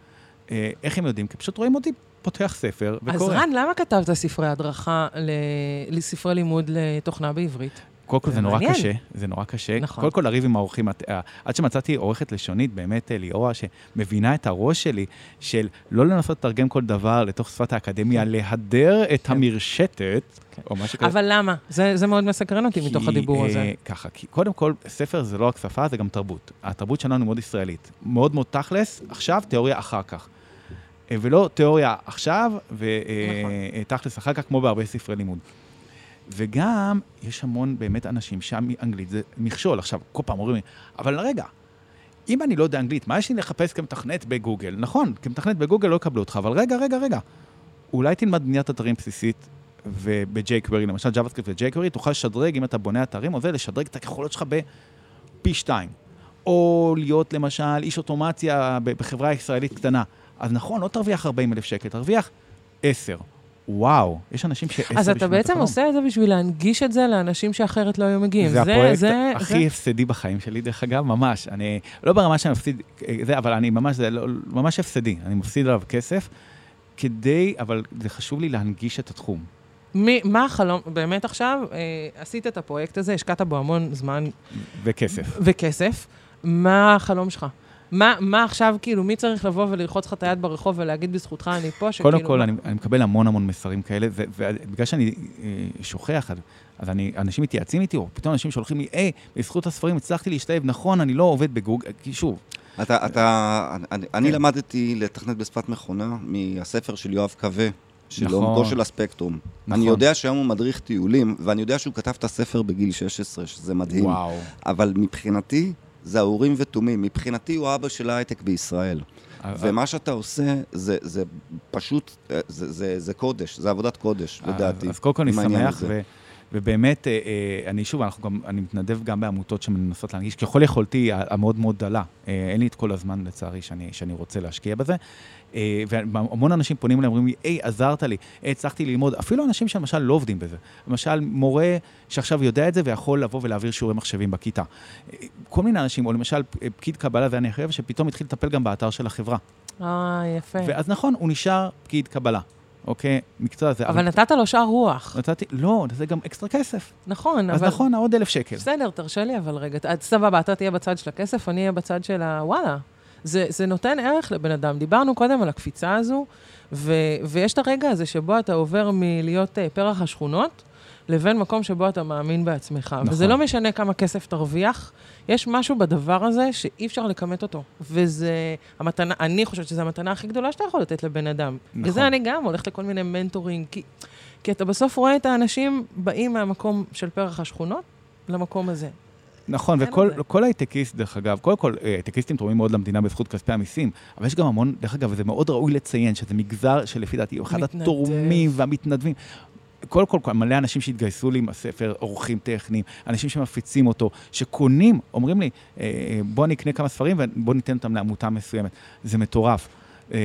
אה, איך הם יודעים? כי פשוט רואים אותי פותח ספר אז וקורא. רן, למה כתבת ספרי הדרכה, ל- לספרי לימוד לתוכנה בעברית? קודם כל זה זה נורא מעניין. קשה, זה נורא קשה. נכון. קודם כל לריב עם האורחים, אה, עד שמצאתי עורכת לשונית, באמת אה, ליאורה, שמבינה את הראש שלי, של לא לנסות לתרגם כל דבר לתוך שפת האקדמיה, להדר את כן. המרשתת, כן. או משהו כזה. אבל למה? זה זה מאוד מסקרן אותי מתוך כי, הדיבור אה, הזה. ככה, כי קודם כל, ספר זה לא רק שפה, זה גם תרבות. התרבות שלנו מאוד ישראלית. מאוד מאוד תכלס, עכשיו, תיאוריה אחר כך. אה, ולא תיאוריה עכשיו ותכלס אחר כך, כמו בהרבה ספרי לימוד. וגם, יש המון באמת אנשים שם אנגלית זה מכשול. עכשיו, כל פעם אומרים לי, אבל רגע, אם אני לא יודע אנגלית, מה יש לי לחפש כמתכנת בגוגל? נכון, כמתכנת בגוגל לא יקבלו אותך, אבל רגע, רגע, רגע. אולי תלמד בניית אתרים בסיסית וב-jQuery, למשל JavaScript ו-jQuery, תוכל לשדרג, אם אתה בונה אתרים או זה, לשדרג את היכולות שלך בפי שתיים. או להיות למשל איש אוטומציה בחברה ישראלית קטנה. אז נכון, לא תרוויח 40 אלף שקל, תרוויח 10. וואו, יש אנשים שעשר אז אתה בעצם החלום. עושה את זה בשביל להנגיש את זה לאנשים שאחרת לא היו מגיעים. זה הפרויקט זה- הכי זה- הפסדי בחיים שלי, דרך אגב, ממש. אני, לא ברמה שאני מפסיד, אה, זה, אבל אני ממש, זה לא- ממש הפסדי. אני מפסיד עליו כסף. כדי, אבל זה חשוב לי להנגיש את התחום. מי, מה החלום, באמת עכשיו, אה, עשית את הפרויקט הזה, השקעת בו המון זמן וכסף. וכסף, מה החלום שלך? מה, מה עכשיו, כאילו, מי צריך לבוא וללחוץ לך את היד ברחוב ולהגיד בזכותך אני פה, שכאילו... קודם כל, אני, אני מקבל המון המון מסרים כאלה, ובגלל שאני אה, שוכח, אז, אז אני, אנשים מתייעצים איתי, או פתאום אנשים שולחים לי, היי, בזכות הספרים הצלחתי להשתלב, נכון, אני לא עובד בגוגל, כי שוב, אתה, אתה, אני, אני כן. למדתי לתכנת בשפת מכונה מהספר של יואב קווה, של נכון. עומקו של הספקטרום. נכון. אני יודע שהיום הוא מדריך טיולים, ואני יודע שהוא כתב את הספר בגיל 16, שזה מדהים. וואו. אבל מבחינתי, זה האורים ותומים. מבחינתי הוא האבא של ההייטק בישראל. ומה שאתה עושה, זה, זה פשוט, אה, זה, זה, זה קודש, זה עבודת קודש, לדעתי. אז קודם כל אני שמח. ו, ובאמת, אה, אה, אני שוב, אנחנו גם, אני מתנדב גם בעמותות שמנסות להנגיש, ככל יכולתי המאוד מאוד דלה. אה, אין לי את כל הזמן, לצערי, שאני, שאני רוצה להשקיע בזה. והמון אנשים פונים אליי, אומרים לי, היי, עזרת לי, הצלחתי ללמוד. אפילו אנשים שלמשל לא עובדים בזה. למשל, מורה שעכשיו יודע את זה ויכול לבוא ולהעביר שיעורי מחשבים בכיתה. כל מיני אנשים, או למשל, פקיד קבלה, זה אני חייב, שפתאום התחיל לטפל גם באתר של החברה. אה, יפה. ואז נכון, הוא נשאר פקיד קבלה, אוקיי? מקצוע זה. אבל נתת לו שאר רוח. נתתי, לא, זה גם אקסטרה כסף. נכון, אז אבל... נכון, עוד אלף שקל. בסדר, תרשה לי אבל רגע. אז סבבה, אתה תהיה בצד של הכסף, אני אהיה בצד של הוואלה. זה, זה נותן ערך לבן אדם. דיברנו קודם על הקפיצה הזו, ו, ויש את הרגע הזה שבו אתה עובר מלהיות uh, פרח השכונות, לבין מקום שבו אתה מאמין בעצמך. נכון. וזה לא משנה כמה כסף תרוויח, יש משהו בדבר הזה שאי אפשר לכמת אותו. וזה המתנה, אני חושבת שזו המתנה הכי גדולה שאתה יכול לתת לבן אדם. נכון. וזה אני גם הולכת לכל מיני מנטורים, כי, כי אתה בסוף רואה את האנשים באים מהמקום של פרח השכונות למקום הזה. נכון, וכל הייטקיסט, דרך אגב, קודם כל, אה, הייטקיסטים תורמים מאוד למדינה בזכות כספי המיסים, אבל יש גם המון, דרך אגב, וזה מאוד ראוי לציין, שזה מגזר שלפי דעתי הוא אחד. התורמים והמתנדבים. קודם כל, כל, מלא אנשים שהתגייסו לי עם הספר, עורכים טכניים, אנשים שמפיצים אותו, שקונים, אומרים לי, אה, אה, בוא אני אקנה כמה ספרים ובוא ניתן אותם לעמותה מסוימת. זה מטורף. אה,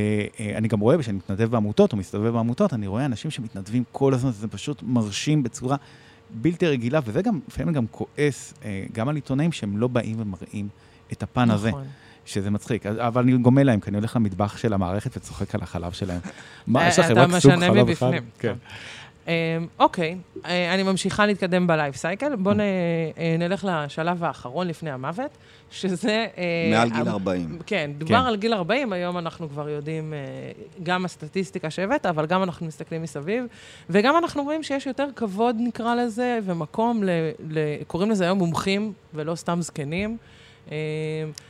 אני גם רואה, כשאני מתנדב בעמותות או מסתובב בעמותות, אני רואה אנשים שמתנדבים כל הזמן, זה פשוט מרשים בצורה בלתי רגילה, וזה גם, לפעמים גם כועס גם על עיתונאים שהם לא באים ומראים את הפן הזה, נכון. שזה מצחיק. אבל אני גומל להם, כי אני הולך למטבח של המערכת וצוחק על החלב שלהם. [laughs] מה, יש לכם אתה רק סוג משנה חלב אחד? מבפנים. כן. אמ, אוקיי, אה, אני ממשיכה להתקדם בלייף סייקל. בואו נלך לשלב האחרון לפני המוות, שזה... אה, מעל גיל המ- 40. כן, דובר כן. על גיל 40, היום אנחנו כבר יודעים, אה, גם הסטטיסטיקה שהבאת, אבל גם אנחנו מסתכלים מסביב, וגם אנחנו רואים שיש יותר כבוד, נקרא לזה, ומקום, קוראים לזה היום מומחים, ולא סתם זקנים. אה,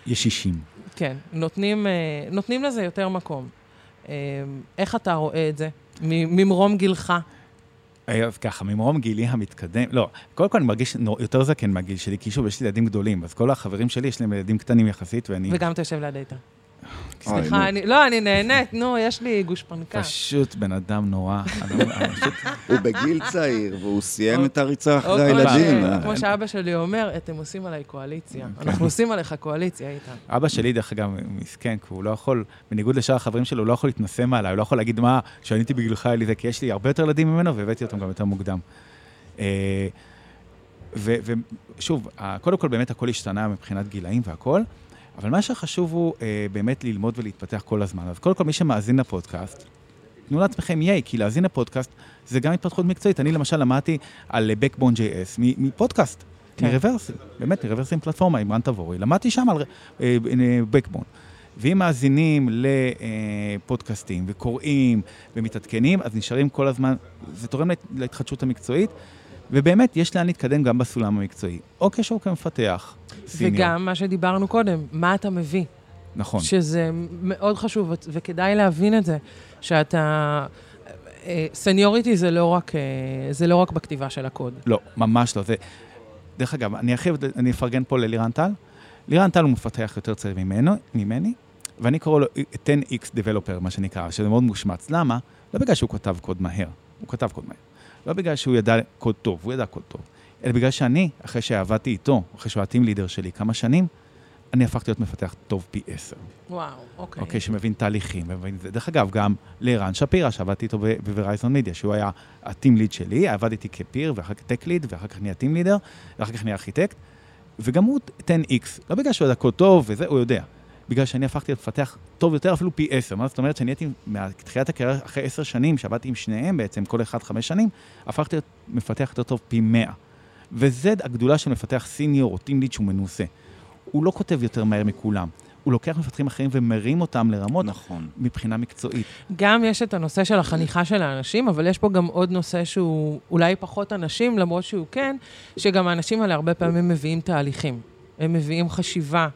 יש 60. כן, נותנים, נותנים לזה יותר מקום. אה, איך אתה רואה את זה? ממרום גילך. ככה, ממרום גילי המתקדם, לא, קודם כל אני מרגיש יותר זקן מהגיל שלי, כי שוב, יש לי ילדים גדולים, אז כל החברים שלי, יש להם ילדים קטנים יחסית, ואני וגם אתה יושב ליד איתן. סליחה, אני, לא, אני נהנית, נו, יש לי גושפנקה. פשוט בן אדם נורא. [laughs] הוא בגיל צעיר, והוא סיים או- את הריצה אחרי כמו הילדים. אה? כמו שאבא שלי אומר, אתם עושים עליי קואליציה. כן. אנחנו עושים עליך קואליציה, איתן. אבא שלי, דרך אגב, מסכן, כי הוא לא יכול, בניגוד לשאר החברים שלו, הוא לא יכול להתנשא מעליי, הוא לא יכול להגיד, מה, כשאני הייתי בגילך היה לי זה, כי יש לי הרבה יותר ילדים ממנו, והבאתי אותם גם יותר מוקדם. אה, ושוב, קודם כל באמת הכל השתנה מבחינת גילאים והכל, אבל מה שחשוב הוא אה, באמת ללמוד ולהתפתח כל הזמן. אז קודם כל, מי שמאזין לפודקאסט, תנו לעצמכם ייי, כי להאזין לפודקאסט זה גם התפתחות מקצועית. אני למשל למדתי על Backbone JS מ- מפודקאסט, כן. מרוורסים, באמת, מרוורסים פלטפורמה עם רן תבורי. למדתי שם על אה, Backbone. ואם מאזינים לפודקאסטים וקוראים ומתעדכנים, אז נשארים כל הזמן, זה תורם להת- להתחדשות המקצועית, ובאמת יש לאן להתקדם גם בסולם המקצועי. או כשהוא כמפתח, סיניור. וגם מה שדיברנו קודם, מה אתה מביא. נכון. שזה מאוד חשוב, וכדאי להבין את זה, שאתה... אה, seniority זה לא רק, אה, זה לא רק בכתיבה של הקוד. לא, ממש לא. זה... דרך אגב, אני ארחיב, אני אפרגן פה ללירן טל. לירן טל הוא מפתח יותר צעיר ממנו, ממני, ואני קורא לו 10x Developer, מה שנקרא, שזה מאוד מושמץ. למה? לא בגלל שהוא כתב קוד מהר, הוא כתב קוד מהר. לא בגלל שהוא ידע קוד טוב, הוא ידע קוד טוב. אלא בגלל שאני, אחרי שעבדתי איתו, אחרי שהוא ה team leader שלי כמה שנים, אני הפכתי להיות מפתח טוב פי עשר. וואו, אוקיי. אוקיי, שמבין תהליכים, ומבין זה. דרך אגב, גם לערן שפירא, שעבדתי איתו בוורייזון מידיה, שהוא היה הטים ליד שלי, עבד איתי כפיר, ואחר כך טק ליד, ואחר כך נהיה טים לידר, ואחר כך נהיה ארכיטקט, וגם הוא 10x, לא בגלל שהוא יודע קוד טוב וזה, הוא יודע. בגלל שאני הפכתי לפתח טוב יותר, אפילו פי עשר. מה זאת אומרת שאני הייתי, מתחילת הקריירה, אחרי עשר שנים, שעבדתי עם שניהם בעצם, כל אחד חמש שנים, הפכתי להיות מפתח יותר טוב פי מאה. וזה הגדולה של מפתח סיניור או טים ליד שהוא מנוסה. הוא לא כותב יותר מהר מכולם. הוא לוקח מפתחים אחרים ומרים אותם לרמות נכון. מבחינה מקצועית. גם יש את הנושא של החניכה של האנשים, אבל יש פה גם עוד נושא שהוא אולי פחות אנשים, למרות שהוא כן, שגם האנשים האלה הרבה פעמים מביאים תהליכים. הם מביאים חשיבה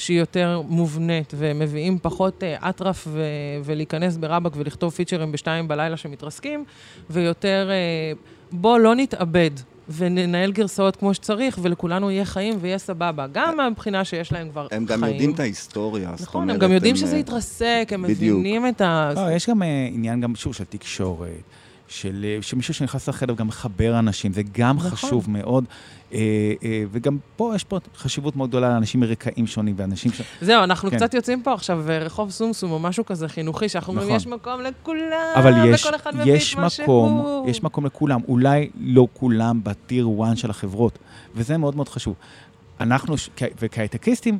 שהיא יותר מובנית, ומביאים פחות אה, אטרף ו- ולהיכנס ברבק ולכתוב פיצ'רים בשתיים בלילה שמתרסקים, ויותר אה, בוא לא נתאבד. וננהל גרסאות כמו שצריך, ולכולנו יהיה חיים ויהיה סבבה. גם מהבחינה שיש להם כבר חיים. הם גם יודעים את ההיסטוריה, זאת נכון. הם גם יודעים שזה אה, יתרסק, הם בדיוק. מבינים את ה... לא, יש גם אה, עניין גם, שוב, של תקשורת, של אה, שמישהו שנכנס לחדר גם מחבר אנשים, זה גם נכון. חשוב מאוד. אה, אה, וגם פה יש פה חשיבות מאוד גדולה לאנשים מרקעים שונים ואנשים ש... זהו, אנחנו כן. קצת יוצאים פה עכשיו אה, רחוב סומסום או משהו כזה חינוכי, שאנחנו אומרים, נכון. יש מקום לכולם, אבל יש, וכל אחד מביא יש את מה מקום, שהוא. יש מקום לכולם. אולי לא כולם בטיר 1 של החברות, וזה מאוד מאוד חשוב. אנחנו, וכהייטקיסטים,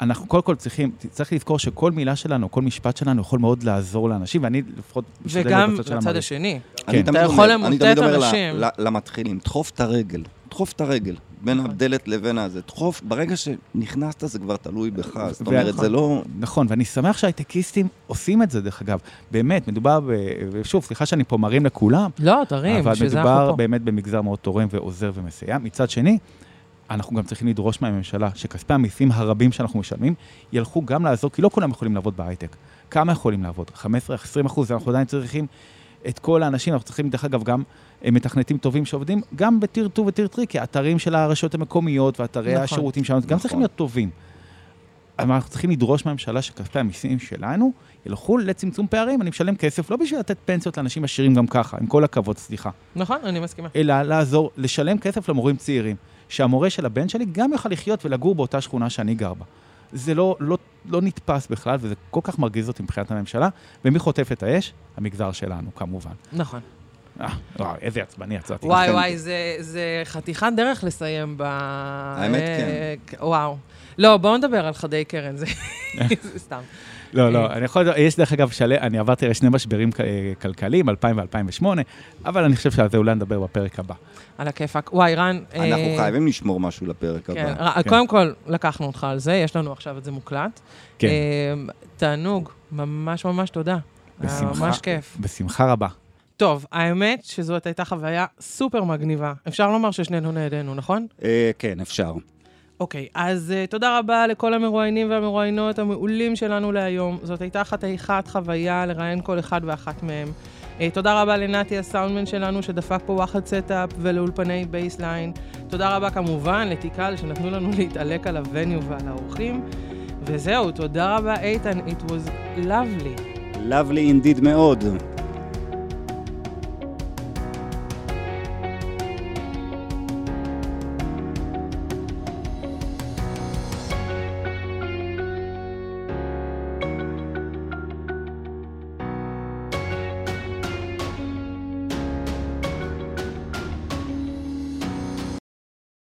אנחנו קודם כל צריכים, צריך לזכור שכל מילה שלנו, כל משפט שלנו יכול מאוד לעזור לאנשים, ואני לפחות משתדל וגם בצד של לצד המערכת. השני. אני כן. תמיד אתה יכול אומר- אני למוטט תמיד אומר אנשים. למתחילים, דחוף את הרגל, דחוף את הרגל. בין נכון. הדלת לבין הזה. דחוף, ברגע שנכנסת זה כבר תלוי בך. זאת אומרת, זה לא... נכון, ואני שמח שהייטקיסטים עושים את זה, דרך אגב. באמת, מדובר, ב... ושוב, סליחה שאני פה מרים לכולם, לא, תרים, אבל בשביל זה מדובר אנחנו פה. באמת במגזר מאוד תורם ועוזר ומסייע. מצד שני, אנחנו גם צריכים לדרוש מהממשלה שכספי המיסים הרבים שאנחנו משלמים, ילכו גם לעזור, כי לא כולם יכולים לעבוד בהייטק. כמה יכולים לעבוד? 15-20 אחוז, אנחנו עדיין צריכים את כל האנשים, אנחנו צריכים, דרך אגב, גם מתכנתים טובים שעובדים גם בטיר 2 וטיר 3, כי האתרים של הרשויות המקומיות ואתרי נכון. השירותים שלנו, גם נכון. צריכים להיות טובים. אבל אנחנו צריכים לדרוש מהממשלה שכספי המיסים שלנו ילכו לצמצום פערים. אני משלם כסף לא בשביל לתת פנסיות לאנשים עשירים גם ככה, עם כל הכבוד, סליחה. נכון, אני מסכימה. אלא לעזור, לשלם כסף למורים צעירים, שהמורה של הבן שלי גם יוכל לחיות ולגור באותה שכונה שאני גר בה. זה לא, לא, לא נתפס בכלל, וזה כל כך מרגיז אותי מבחינת הממשלה. ומי חוטף את האש? המגזר שלנו, כמובן. נכון. אה, וואו, איזה עצבני יצאתי. וואי וואי, זה- זה חתיכת דרך לסיים ב... האמת, כן. וואו. לא, בואו נדבר על חדי קרן, זה [laughs] זה סתם. לא, לא, אני יכול, יש דרך אגב, שלה, אני עברתי הרי שני משברים אה, כלכליים, 2000 ו-2008, אבל אני חושב שעל זה אולי נדבר בפרק הבא. על הכיפאק. וואי, רן... אנחנו אה, חייבים לשמור משהו לפרק כן, הבא. כן. קודם כל, לקחנו אותך על זה, יש לנו עכשיו את זה מוקלט. כן. אה, תענוג, ממש ממש תודה. בשמחה. ממש כיף. בשמחה רבה. טוב, האמת שזאת הייתה חוויה סופר מגניבה. אפשר לומר ששנינו נהנינו, נכון? אה, כן, אפשר. אוקיי, אז אה, תודה רבה לכל המרואיינים והמרואיינות המעולים שלנו להיום. זאת הייתה חתיכת חוויה לראיין כל אחד ואחת מהם. אה, תודה רבה לנתי הסאונדמן שלנו שדפק פה וואחד setup ולאולפני Baseline. תודה רבה כמובן ל Tikal שנתנו לנו להתעלק על ה venue ועל האורחים. וזהו, תודה רבה איתן, it was lovely. Lovely indeed מאוד.